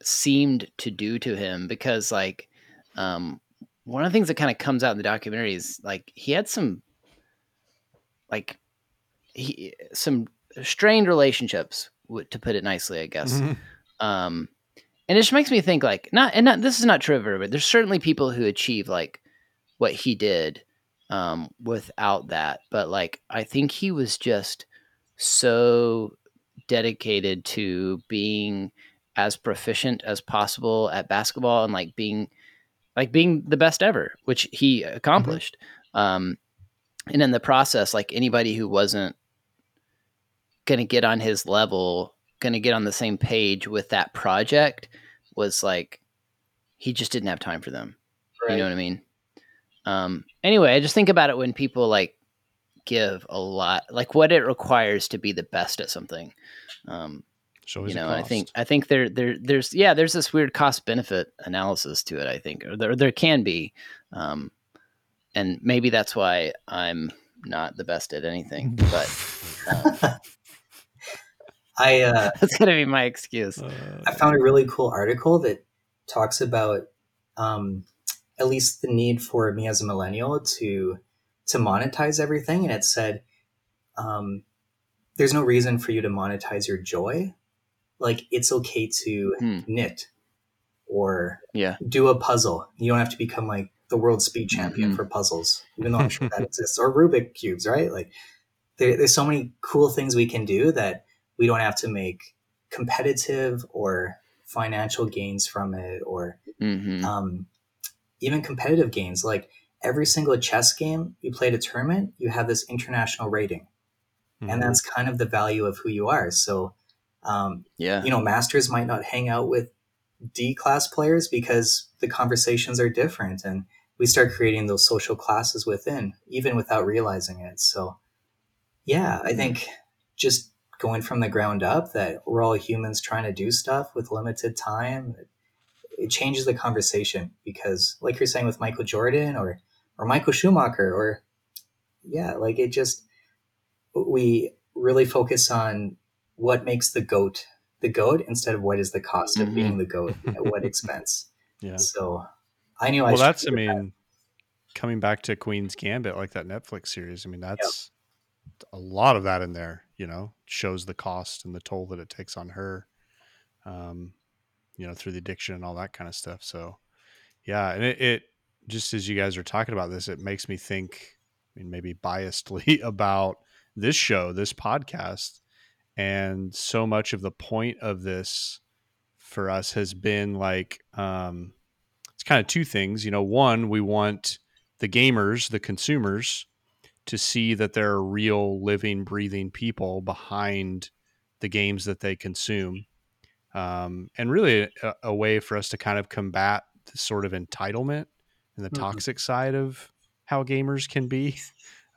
seemed to do to him because like um, one of the things that kind of comes out in the documentary is like he had some like he some strained relationships to put it nicely i guess Mhm. um and it just makes me think like not and not this is not true of everybody there's certainly people who achieve like what he did um without that but like i think he was just so dedicated to being as proficient as possible at basketball and like being like being the best ever which he accomplished um and in the process like anybody who wasn't going to get on his level going to get on the same page with that project was like he just didn't have time for them you know what i mean um anyway i just think about it when people like give a lot like what it requires to be the best at something. Um So you know i think i think there there there's yeah there's this weird cost benefit analysis to it i think or there, there can be um and maybe that's why i'm not the best at anything but um, I uh, that's gonna be my excuse. Uh, I found a really cool article that talks about um, at least the need for me as a millennial to to monetize everything, and it said um, there's no reason for you to monetize your joy. Like it's okay to Hmm. knit or yeah do a puzzle. You don't have to become like the world speed champion Mhm. for puzzles, even though I'm sure that exists, or Rubik cubes, right? Like there, there's so many cool things we can do that we don't have to make competitive or financial gains from it, or hmm um, even competitive gains. Like every single chess game you play a tournament, you have this international rating, Mhm. and that's kind of the value of who you are. So. Um, Yeah. you know, masters might not hang out with D class players because the conversations are different and we start creating those social classes within, even without realizing it. So, yeah, I think just going from the ground up that we're all humans trying to do stuff with limited time, it changes the conversation because, like you're saying with Michael Jordan or, or Michael Schumacher, or yeah, like it just, we really focus on what makes the goat the goat instead of what is the cost of Mhm. being the goat at what expense. yeah. So I knew I Well, that's I do that. mean, coming back to Queen's Gambit, like that Netflix series. I mean, that's a lot of that in there. You know, shows the cost and the toll that it takes on her. Um, you know, through the addiction and all that kind of stuff. So, yeah, and it, it just as you guys are talking about this, it makes me think. I mean, maybe biasedly about this show, this podcast, and so much of the point of this for us has been like um, it's kind of two things. You know, one, we want the gamers, the consumers, to see that there are real, living, breathing people behind the games that they consume, um, and really a, a way for us to kind of combat this sort of entitlement and the Mhm. toxic side of how gamers can be.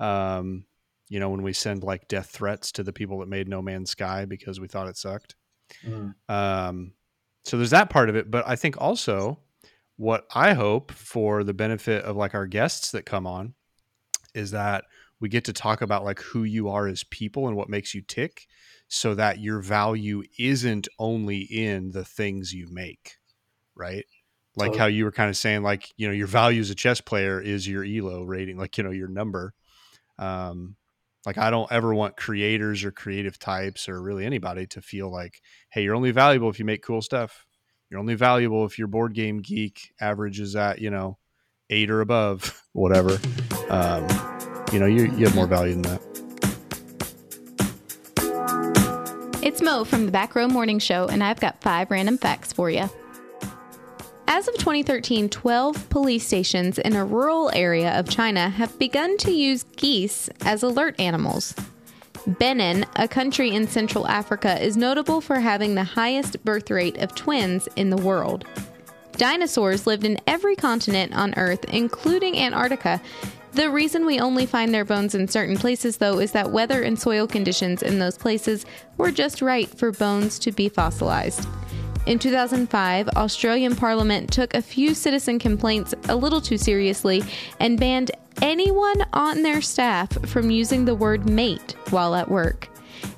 Um, you know, when we send like death threats to the people that made No Man's Sky because we thought it sucked. Mm, Um, so there's that part of it, but I think also what I hope for the benefit of like our guests that come on is that we get to talk about like who you are as people and what makes you tick so that your value isn't only in the things you make, right? Like Totally. how you were kind of saying like, you know, your value as a chess player is your elo rating, like, you know, your number. Um like I don't ever want creators or creative types or really anybody to feel like, hey, you're only valuable if you make cool stuff. You're only valuable if your board game geek average is at, you know, eight or above, whatever. Um, you know, you, you have more value than that. It's Mo from the Back Row Morning Show, and I've got five random facts for you. As of 2013, 12 police stations in a rural area of China have begun to use geese as alert animals. Benin, a country in Central Africa, is notable for having the highest birth rate of twins in the world. Dinosaurs lived in every continent on Earth, including Antarctica. The reason we only find their bones in certain places, though, is that weather and soil conditions in those places were just right for bones to be fossilized. In 2005, Australian Parliament took a few citizen complaints a little too seriously and banned anyone on their staff from using the word mate while at work.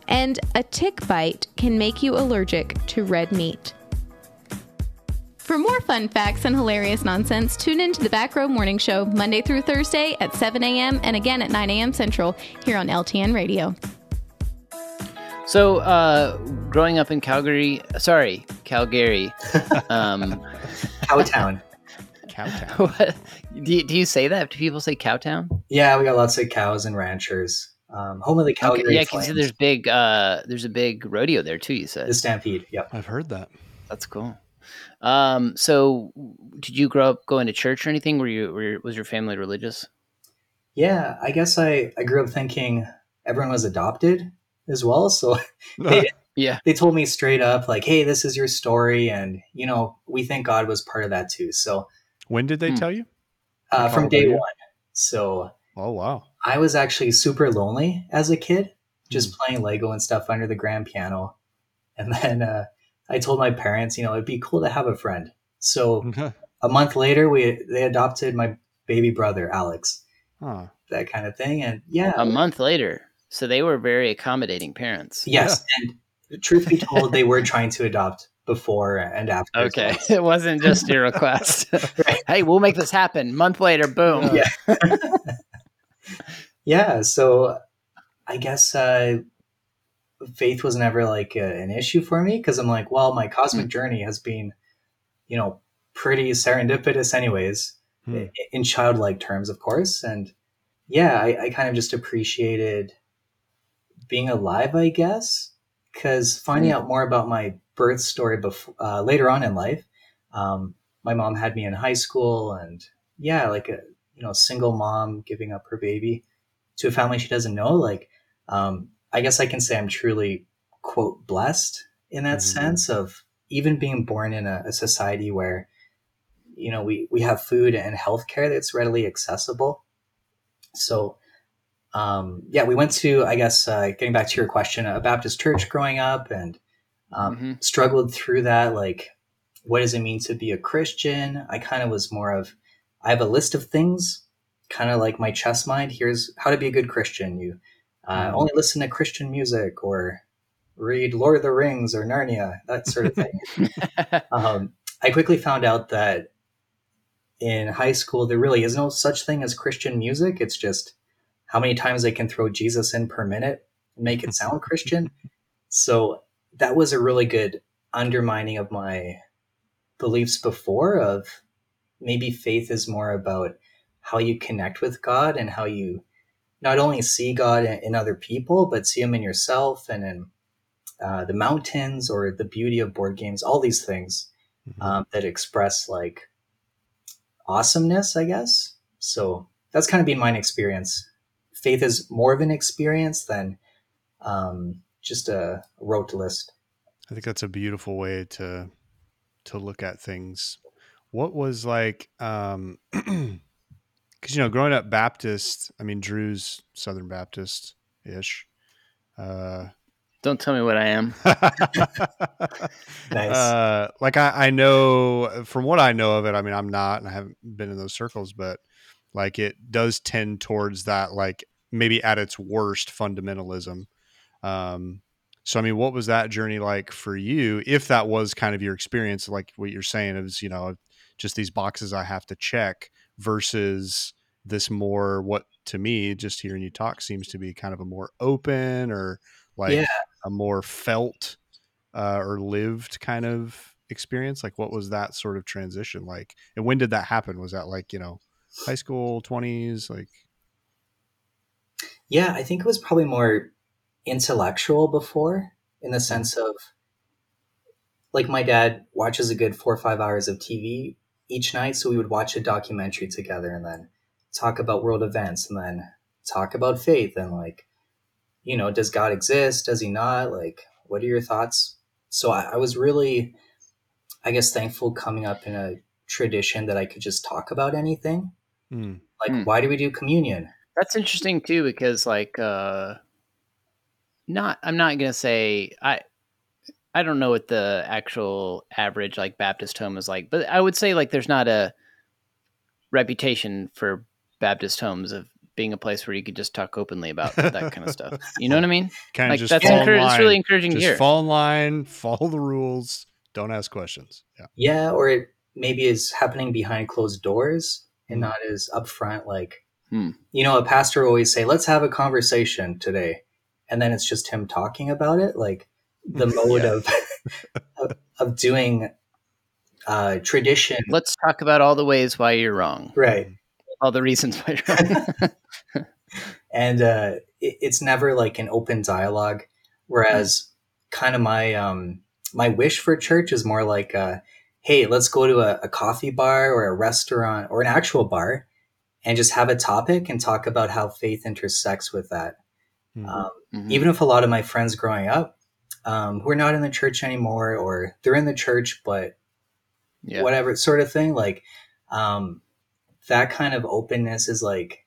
And a tick bite can make you allergic to red meat. For more fun facts and hilarious nonsense, tune in to the Back Row Morning Show Monday through Thursday at 7 a.m. and again at 9 a.m. Central here on LTN Radio. So, uh, growing up in Calgary, sorry, Calgary, um, Cowtown. Cowtown. what, do, you, do you say that? Do people say Cowtown? Yeah, we got lots of cows and ranchers. Um, home of the Calgary Okay, yeah, because Flames. there's big, uh, there's a big rodeo there too. You said the Stampede. Yep. I've heard that. that's cool. Um, so did you grow up going to church or anything? Were you, were, was your family religious? Yeah, I guess I, I grew up thinking everyone was adopted as well. So they, Yeah. they told me straight up, like, hey, this is your story. And, you know, we think God was part of that too. So when did they Hmm. tell you? uh, from day yeah. one. So Oh, wow. I was actually super lonely as a kid, Hmm. just playing Lego and stuff under the grand piano. And then uh, I told my parents, you know, it'd be cool to have a friend. So a month later, we they adopted my baby brother Alex, huh. that kind of thing. And yeah, A month later. So they were very accommodating parents. yes. And truth be told, they were trying to adopt before and after. Okay. well. It wasn't just your request. hey, we'll make this happen. Month later, boom. Yeah. yeah. So I guess uh, faith was never like a, an issue for me because I'm like, well, my cosmic journey has been, you know, pretty serendipitous, anyways. Hmm. in childlike terms, of course. And yeah, I, I kind of just appreciated being alive, I guess, because finding out more about my birth story before uh, later on in life. Um, my mom had me in high school, and yeah, like a you know single mom giving up her baby to a family she doesn't know. Like, um, I guess I can say I'm truly quote blessed in that Mhm. sense of even being born in a, a society where you know we we have food and healthcare that's readily accessible. So um, yeah, we went to I guess uh, getting back to your question, a Baptist church growing up, and um, Mhm. struggled through that. Like, what does it mean to be a Christian? I kind of was more of I have a list of things, kind of like my chess mind. Here's how to be a good Christian. You uh, Mhm. only listen to Christian music or read Lord of the Rings or Narnia, that sort of thing. um, I quickly found out that in high school there really is no such thing as Christian music. It's just how many times they can throw Jesus in per minute and make it sound Christian. So that was a really good undermining of my beliefs before of maybe faith is more about how you connect with God and how you not only see God in, other people, but see Him in yourself and in uh, the mountains or the beauty of board games, all these things Mhm. um, that express like awesomeness, I guess. So that's kind of been my experience. Faith is more of an experience than um, just a rote list. I think that's a beautiful way to to look at things. What was like um cuz you know growing up Baptist, I mean Drew's Southern Baptist ish. Uh Don't tell me what I am. Nice. Uh, like I, I know from what I know of it. I mean, I'm not, and I haven't been in those circles, but like it does tend towards that, like maybe at its worst, fundamentalism. Um, so I mean, what was that journey like for you? If that was kind of your experience, like what you're saying is, you know, just these boxes I have to check versus this more what to me, just hearing you talk, seems to be kind of a more open or like Yeah. a more felt uh, or lived kind of experience? Like, what was that sort of transition like? And when did that happen? Was that like, you know, high school, 20s? Like, Yeah, I think it was probably more intellectual before, in the sense of like my dad watches a good four or five hours of TV each night, so we would watch a documentary together and then talk about world events and then talk about faith and like, you know, does God exist? Does he not? Like, what are your thoughts? So I, I was really, I guess, thankful coming up in a tradition that I could just talk about anything. hmm, Like, Hmm. why do we do communion? That's interesting too, because like, uh, not I'm not gonna say I. I don't know what the actual average like Baptist home is like, but I would say like there's not a reputation for Baptist homes of being a place where you could just talk openly about that kind of stuff. You know what I mean? kind of Like just that's fall in encourage, it's really encouraging to Just hear. fall in line, follow the rules, don't ask questions. Yeah. Yeah, or it maybe is happening behind closed doors and Hmm. not as upfront. Like, Hmm. you know, a pastor will always say, "Let's have a conversation today," and then it's just him talking about it. Like the mode Yeah. of, of of doing uh, tradition, Let's talk about all the ways why you're wrong, right? all the reasons why you're wrong. and uh, it, it's never like an open dialogue. Whereas, kind of my um, my wish for church is more like, uh, hey, let's go to a, a coffee bar or a restaurant or an actual bar, and just have a topic and talk about how faith intersects with that. Mhm. Um, Mhm. even if a lot of my friends growing up um, who are not in the church anymore, or they're in the church but yeah. whatever sort of thing like um that kind of openness is like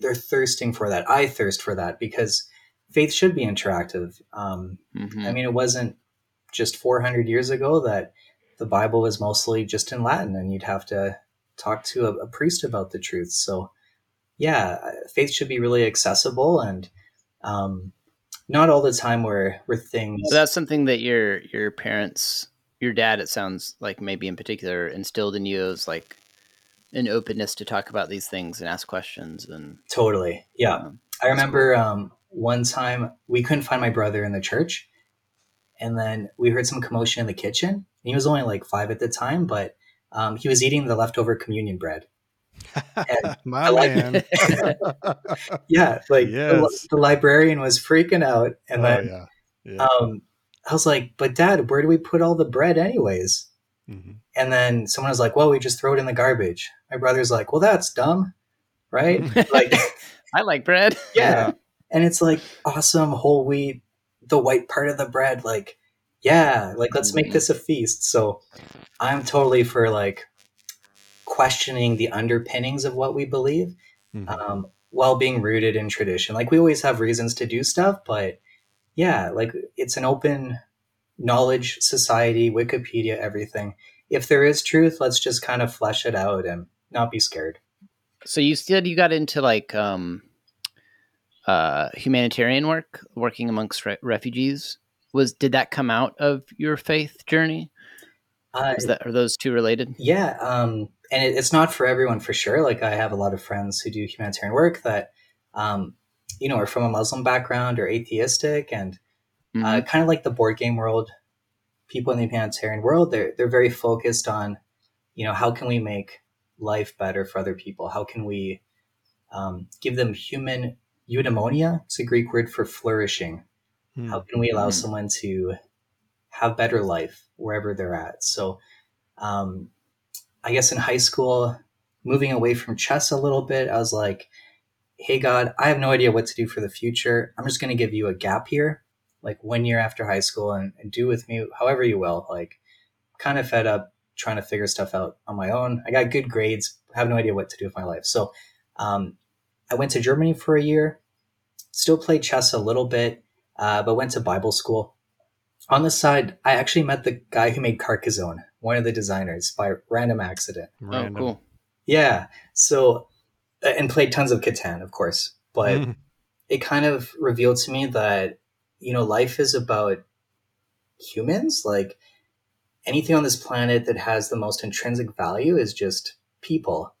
they're thirsting for that i thirst for that because faith should be interactive um Mhm. i mean it wasn't just 400 years ago that the bible was mostly just in latin and you'd have to talk to a, a priest about the truth so yeah faith should be really accessible and um not all the time where where things So that's something that your your parents, your dad, it sounds like maybe in particular, instilled in you as like an openness to talk about these things and ask questions and totally yeah um, I remember um, one time we couldn't find my brother in the church, and then we heard some commotion in the kitchen. He was only like five at the time, but um, he was eating the leftover communion bread. My man. yeah, like the, Yes. the librarian was freaking out, and oh, then yeah. Yeah. um, I was like, "But Dad, where do we put all the bread, anyways?" Mhm. And then someone was like, "Well, we just throw it in the garbage." My brother's like, "Well, that's dumb, right?" like, I like bread. yeah. And it's like awesome whole wheat, the white part of the bread. Like, yeah, like let's make this a feast. So I'm totally for like questioning the underpinnings of what we believe Mhm. um, while being rooted in tradition. Like we always have reasons to do stuff, but yeah, like it's an open knowledge society, Wikipedia, everything. If there is truth, let's just kind of flesh it out and not be scared. So you said you got into like um, uh, humanitarian work, working amongst re- refugees. Was did that come out of your faith journey? Uh, Is that are those two related? Yeah, um, and it, it's not for everyone for sure. Like I have a lot of friends who do humanitarian work that, um, you know, are from a Muslim background or atheistic, and uh, Mhm. kind of like the board game world. People in the humanitarian world, they're they're very focused on, you know, how can we make life better for other people? How can we um, give them human eudaimonia? It's a Greek word for flourishing. Hmm. How can we allow Mhm. someone to have better life wherever they're at? So, um, I guess in high school, moving away from chess a little bit, I was like, "Hey God, I have no idea what to do for the future. I'm just going to give you a gap here, like one year after high school, and, and do with me however you will." Like, kind of fed up trying to figure stuff out on my own. I got good grades, have no idea what to do with my life. So, um, I went to Germany for a year. Still played chess a little bit uh, but went to Bible school. On the side, I actually met the guy who made Carcassonne, one of the designers, by random accident. Random. Oh, cool. Yeah, so uh, and played tons of Catan, of course. But it kind of revealed to me that you know life is about humans. Like anything on this planet that has the most intrinsic value is just people,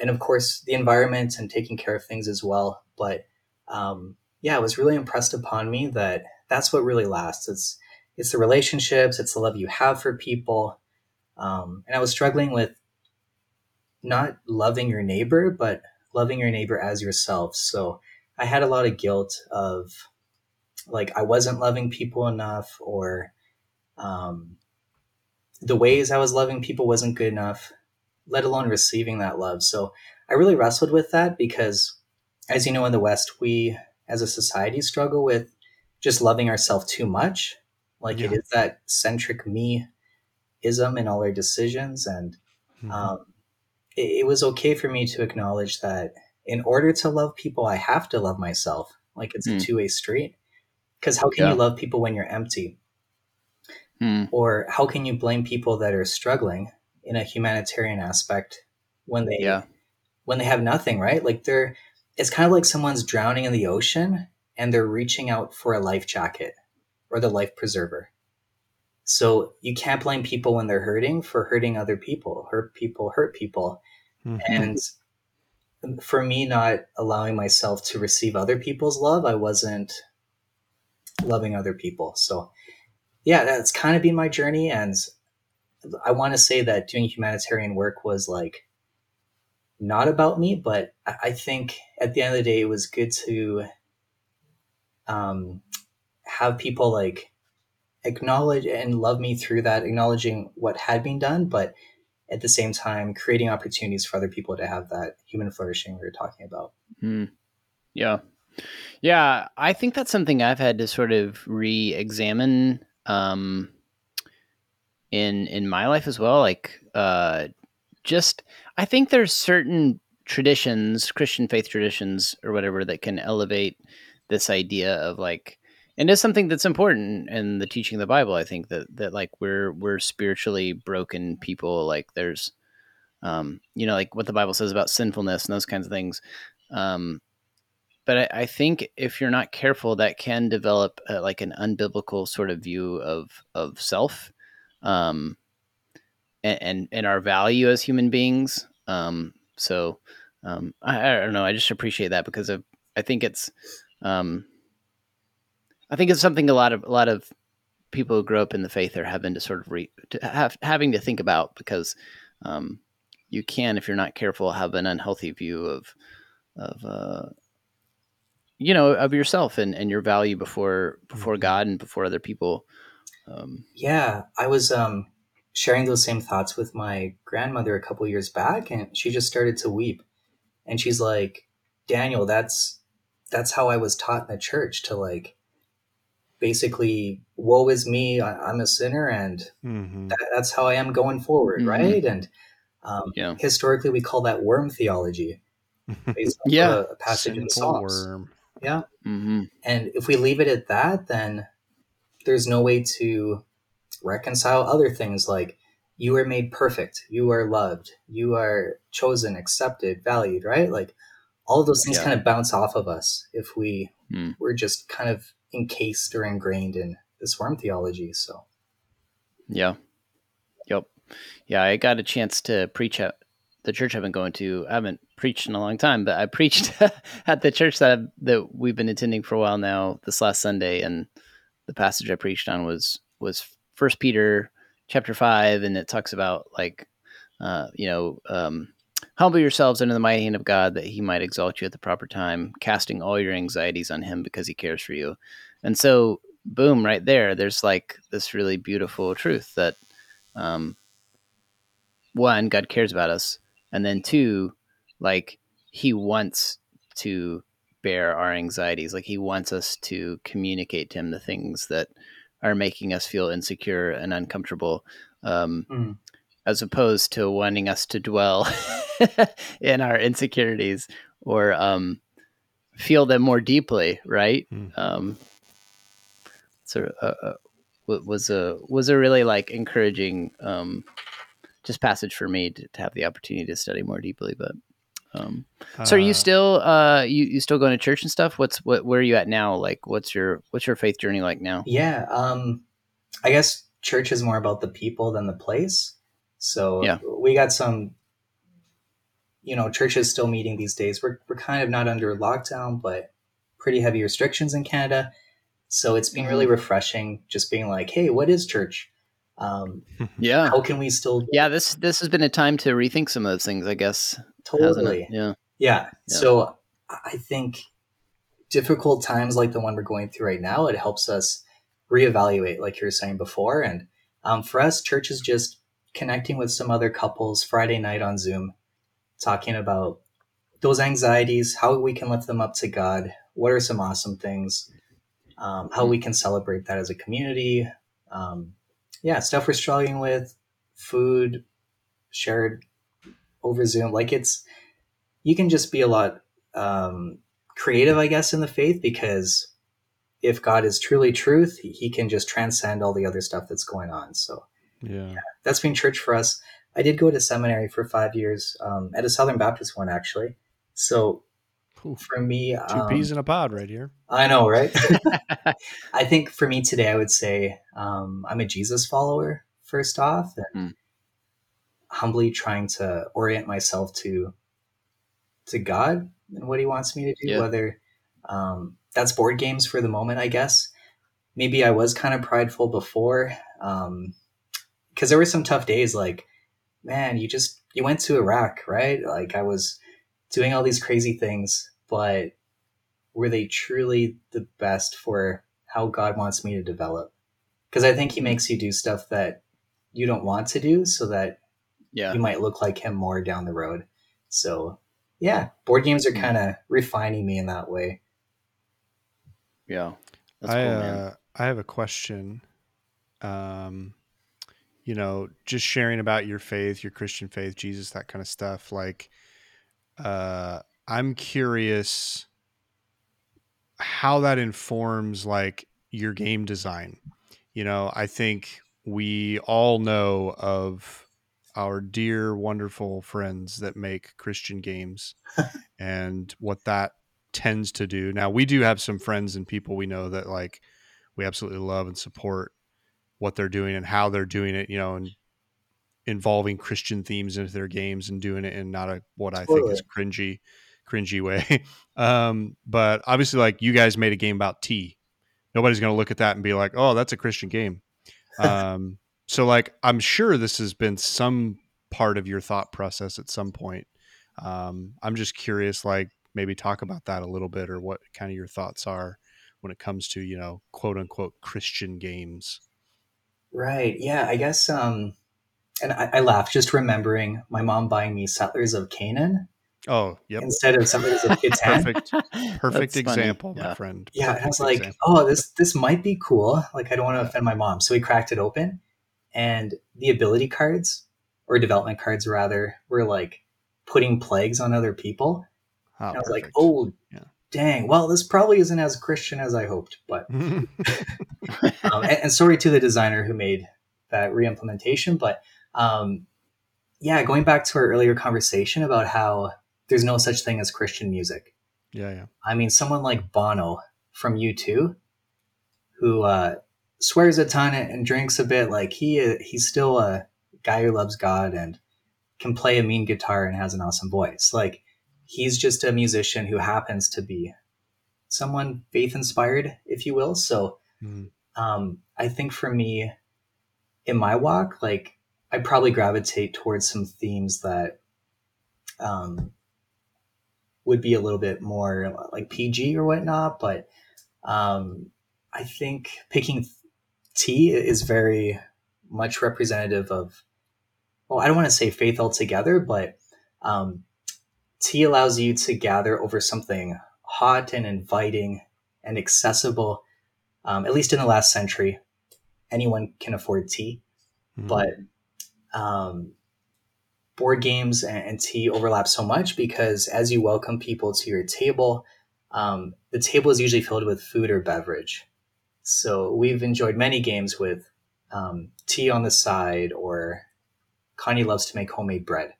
and of course the environment and taking care of things as well. But um, yeah, it was really impressed upon me that that's what really lasts. It's it's the relationships, it's the love you have for people. Um, and I was struggling with not loving your neighbor, but loving your neighbor as yourself. So I had a lot of guilt of like I wasn't loving people enough, or um, the ways I was loving people wasn't good enough, let alone receiving that love. So I really wrestled with that because, as you know, in the West, we as a society struggle with just loving ourselves too much. Like it Yeah. is that centric me ism in all our decisions. And Mhm. um, it, it was okay for me to acknowledge that in order to love people, I have to love myself. Like it's Hmm. a two way street. Because how can Yeah. you love people when you're empty? Hmm. Or how can you blame people that are struggling in a humanitarian aspect when they Yeah. when they have nothing, right? Like they're it's kind of like someone's drowning in the ocean and they're reaching out for a life jacket or the life preserver. So you can't blame people when they're hurting for hurting other people. Hurt people hurt people. Mhm. And for me not allowing myself to receive other people's love, I wasn't loving other people. So yeah, that's kind of been my journey and I want to say that doing humanitarian work was like not about me, but I I think at the end of the day, it was good to um, have people like acknowledge and love me through that, acknowledging what had been done, but at the same time, creating opportunities for other people to have that human flourishing we were talking about. Hmm. Yeah. Yeah. I think that's something I've had to sort of re examine um, in in my life as well. Like, uh, just, I think there's certain traditions, Christian faith traditions or whatever, that can elevate this idea of like, and it's something that's important in the teaching of the Bible. I think that that like we're we're spiritually broken people. Like there's, um, you know, like what the Bible says about sinfulness and those kinds of things. Um, but I, I think if you're not careful, that can develop uh like an unbiblical sort of view of of self, um, and, and and our value as human beings. Um, so um, I, I don't know. I just appreciate that because of I think it's um, I think it's something a lot of a lot of people who grow up in the faith are having to sort of re to have having to think about because um, you can, if you're not careful, have an unhealthy view of of uh, you know of yourself and, and your value before before Mm-hmm. God and before other people. Um, Yeah, I was um, sharing those same thoughts with my grandmother a couple years back, and she just started to weep. And she's like, "Daniel, that's that's how I was taught in the church to like, basically, woe is me, I, I'm a sinner, and Mm-hmm. that, that's how I am going forward, Mhm. right?" And um, Yeah. historically, we call that worm theology, based on Yeah. a, a passage in the Sinful Psalms. worm. Yeah, mhm. and if we leave it at that, then there's no way to reconcile other things like you are made perfect, you are loved, you are chosen, accepted, valued, right? Like all of those things Yeah. kind of bounce off of us if we Hmm. we're just kind of encased or ingrained in this worm theology. So Yeah. Yep. Yeah, I got a chance to preach at the church I've been going to. I haven't preached in a long time, but I preached at the church that I've, that we've been attending for a while now. This last Sunday, and the passage I preached on was was First Peter chapter five, and it talks about like, uh, you know, um, humble yourselves under the mighty hand of God, that He might exalt you at the proper time, casting all your anxieties on Him because He cares for you. And so, boom, right there, there's like this really beautiful truth that um, one, God cares about us, and then two, like He wants to bear our anxieties. Like He wants us to communicate to Him the things that are making us feel insecure and uncomfortable, um, Mm. As opposed to wanting us to dwell in our insecurities or um, feel them more deeply. Right? Mm. Um, so uh, uh, was a was a really like encouraging um, just passage for me to, to have the opportunity to study more deeply. But um, so, are you Uh, still uh, you you still going to church and stuff? What's what? Where are you at now? Like, what's your what's your faith journey like now? yeah, um, I guess church is more about the people than the place. So Yeah. we got some, you know, churches still meeting these days. We're we're kind of not under lockdown, but pretty heavy restrictions in Canada. So it's been really refreshing just being like, hey, what is church? Um, Yeah, how can we still yeah. This this has been a time to rethink some of those things. I guess totally? Yeah, Yeah. Yeah. So I think difficult times like the one we're going through right now, it helps us reevaluate, like you were saying before. And um, for us, church is just connecting with some other couples Friday night on Zoom, talking about those anxieties, how we can lift them up to God. What are some awesome things? Um, how we can celebrate that as a community. Um, yeah, stuff we're struggling with, food shared over Zoom. Like it's, you can just be a lot um, creative, I guess, in the faith because if God is truly truth, he, he can just transcend all the other stuff that's going on. So yeah. that's been church for us. I did go to seminary for five years um, at a Southern Baptist one, actually. So Ooh, for me, Two um, peas in a pod right here. I know, right? I think for me today, I would say um, I'm a Jesus follower, first off, and Hmm. humbly trying to orient myself to to God and what He wants me to do. Yeah. Whether um, that's board games for the moment, I guess. Maybe I was kind of prideful before, because there were some tough days. Like, man, you just you went to Iraq, right? Like, I was doing all these crazy things, but were they truly the best for how God wants me to develop? Because I think He makes you do stuff that you don't want to do so that yeah, you might look like Him more down the road. So, yeah, board games are Mm. kind of refining me in that way. yeah. That's I cool, man. uh, I have a question. Um, you know, just sharing about your faith, your Christian faith, Jesus, that kind of stuff. Like, uh, I'm curious how that informs like your game design. You know, I think we all know of our dear, wonderful friends that make Christian games and what that tends to do. Now, we do have some friends and people we know that like we absolutely love and support what they're doing and how they're doing it, you know, and involving Christian themes into their games and doing it in not a what I think is cringy, cringy way. um, but obviously, like you guys made a game about tea. Nobody's going to look at that and be like, "Oh, that's a Christian game." Um, so, like, I'm sure this has been some part of your thought process at some point. Um, I'm just curious, like maybe talk about that a little bit, or what kind of your thoughts are when it comes to you know quote unquote Christian games. Right. Yeah. I guess. Um, and I, I laugh just remembering my mom buying me Settlers of Canaan Oh, yep. instead of Settlers of Catan. Perfect, perfect That's funny. example, my Yeah. friend. Yeah, and I was like, example. oh, this this might be cool. Like, I don't want to offend my mom, so we cracked it open, and the ability cards or development cards rather were like putting plagues on other people. Oh, I was like, oh, Yeah. Dang. Well, this probably isn't as Christian as I hoped, but um, and, and sorry to the designer who made that re-implementation but um, yeah going back to our earlier conversation about how there's no such thing as christian music yeah, yeah. i mean someone like bono from u2 who uh, swears a ton and drinks a bit like he he's still a guy who loves god and can play a mean guitar and has an awesome voice like he's just a musician who happens to be someone faith inspired if you will so Mhm. um, I think for me, in my walk, like I probably gravitate towards some themes that um, would be a little bit more like PG or whatnot. But um, I think picking tea is very much representative of, well, I don't want to say faith altogether, but um, tea allows you to gather over something hot and inviting and accessible um, at least in the last century, anyone can afford tea. Mhm. But um, board games and, and tea overlap so much because as you welcome people to your table, um, the table is usually filled with food or beverage. So we've enjoyed many games with um, tea on the side, or Connie loves to make homemade bread.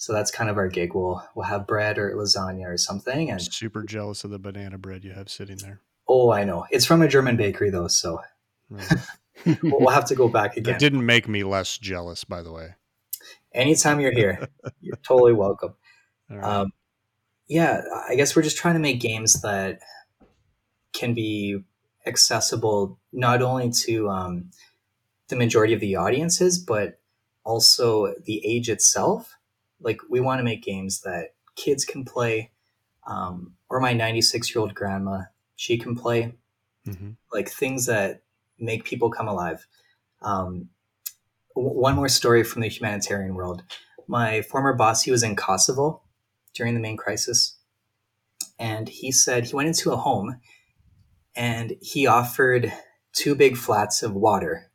So that's kind of our gig. We'll we'll have bread or lasagna or something, and super jealous of the banana bread you have sitting there. oh, I know it's from a German bakery though, so Right. we'll we'll have to go back again. That didn't make me less jealous, by the way. anytime you're here you're totally welcome right. um, yeah i guess we're just trying to make games that can be accessible not only to um, the majority of the audiences but also the age itself like we want to make games that kids can play um, or my 96 year old grandma she can play Mhm. like things that make people come alive. Um, w- one more story from the humanitarian world. My former boss, he was in Kosovo during the main crisis, and he said he went into a home and he offered two big flats of water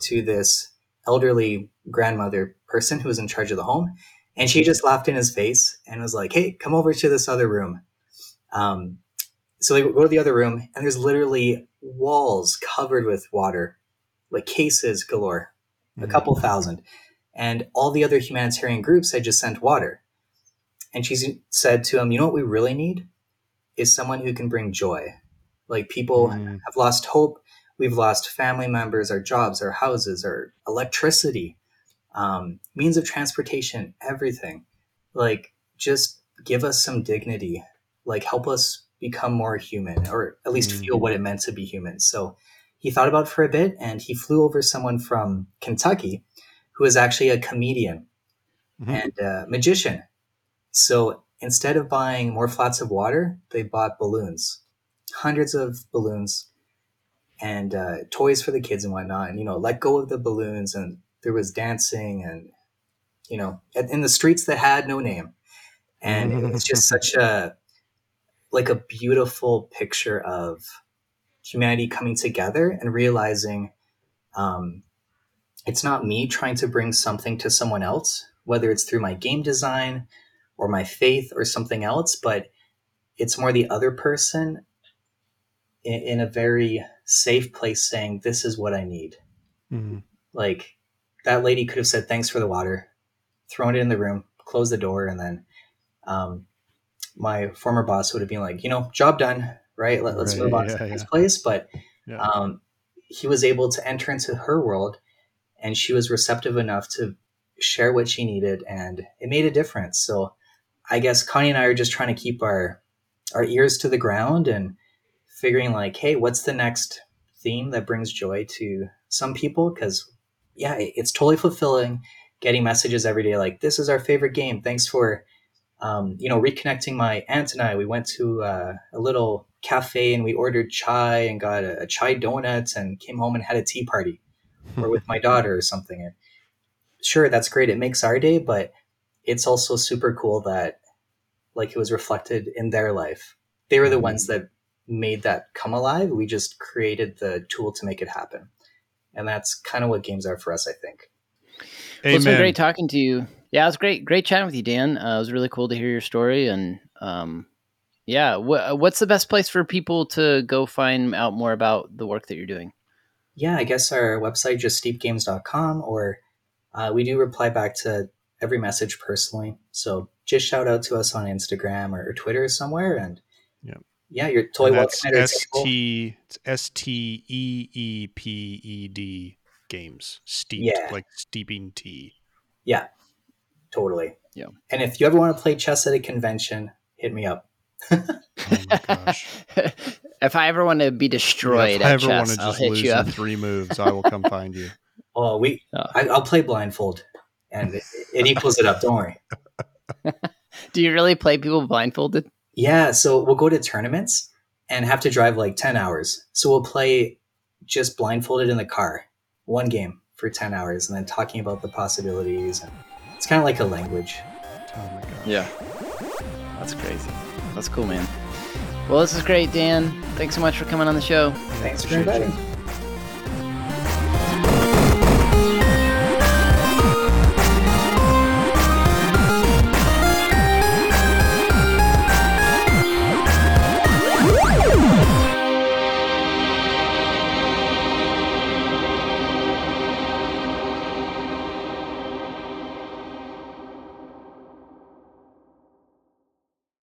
to this elderly grandmother person who was in charge of the home, and she just laughed in his face and was like, "Hey, come over to this other room." Um, so they go to the other room, and there's literally walls covered with water, like cases galore, a Mhm. couple thousand. And all the other humanitarian groups had just sent water. And she said to him, You know what we really need? Is someone who can bring joy. Like people Mhm. have lost hope. We've lost family members, our jobs, our houses, our electricity, um, means of transportation, everything. Like, just give us some dignity. Like, help us become more human, or at least Mm. feel what it meant to be human. So he thought about it for a bit and he flew over someone from Kentucky who is actually a comedian Mhm. and a magician. So instead of buying more flats of water, they bought balloons, hundreds of balloons, and uh, toys for the kids and whatnot. And you know, let go of the balloons, and there was dancing, and you know, in the streets that had no name. And it was just such a like a beautiful picture of humanity coming together and realizing um, it's not me trying to bring something to someone else, whether it's through my game design or my faith or something else, but it's more the other person in, in a very safe place saying, This is what I need. Mhm. Like that lady could have said, Thanks for the water, thrown it in the room, closed the door, and then um, my former boss would have been like, You know, job done, right? Let, us Right, move on to yeah, the next yeah. place. But Yeah. um, he was able to enter into her world and she was receptive enough to share what she needed and it made a difference so i guess connie and i are just trying to keep our our ears to the ground and figuring like hey what's the next theme that brings joy to some people because yeah it's totally fulfilling getting messages every day like, "This is our favorite game. Thanks for, um, you know, reconnecting my aunt and I. We went to uh, a little cafe and we ordered chai and got a, a chai donut and came home and had a tea party, or with my daughter or something." And sure, that's great. It makes our day, but it's also super cool that like it was reflected in their life. They were the ones that made that come alive. We just created the tool to make it happen. And that's kind of what games are for us, I think. Well, it's been great talking to you. Yeah, it was great, great chatting with you, Dan. Uh, it was really cool to hear your story. And um, yeah, wh- what's the best place for people to go find out more about the work that you're doing? Yeah, I guess our website, just steepedgames.com, or uh, we do reply back to every message personally. So just shout out to us on Instagram or, or Twitter somewhere. And yeah, your toy and totally welcome. It's S T E E P E D games. Steeped, yeah. like steeping tea. Yeah, totally. Yeah. And if you ever want to play chess at a convention, hit me up. oh my gosh. if I ever want to be destroyed yeah, if I ever chess, want to just lose in three moves, I will come find you. Oh, we. Oh. I, will play blindfold, and it, it equals it up. Don't worry. Do you really play people blindfolded? Yeah. So we'll go to tournaments and have to drive like ten hours. So we'll play just blindfolded in the car, one game for ten hours, and then talking about the possibilities. And it's kind of like a language. Oh my god. Yeah. That's crazy. That's cool, man. Well, this is great, Dan. Thanks so much for coming on the show. Thanks for inviting.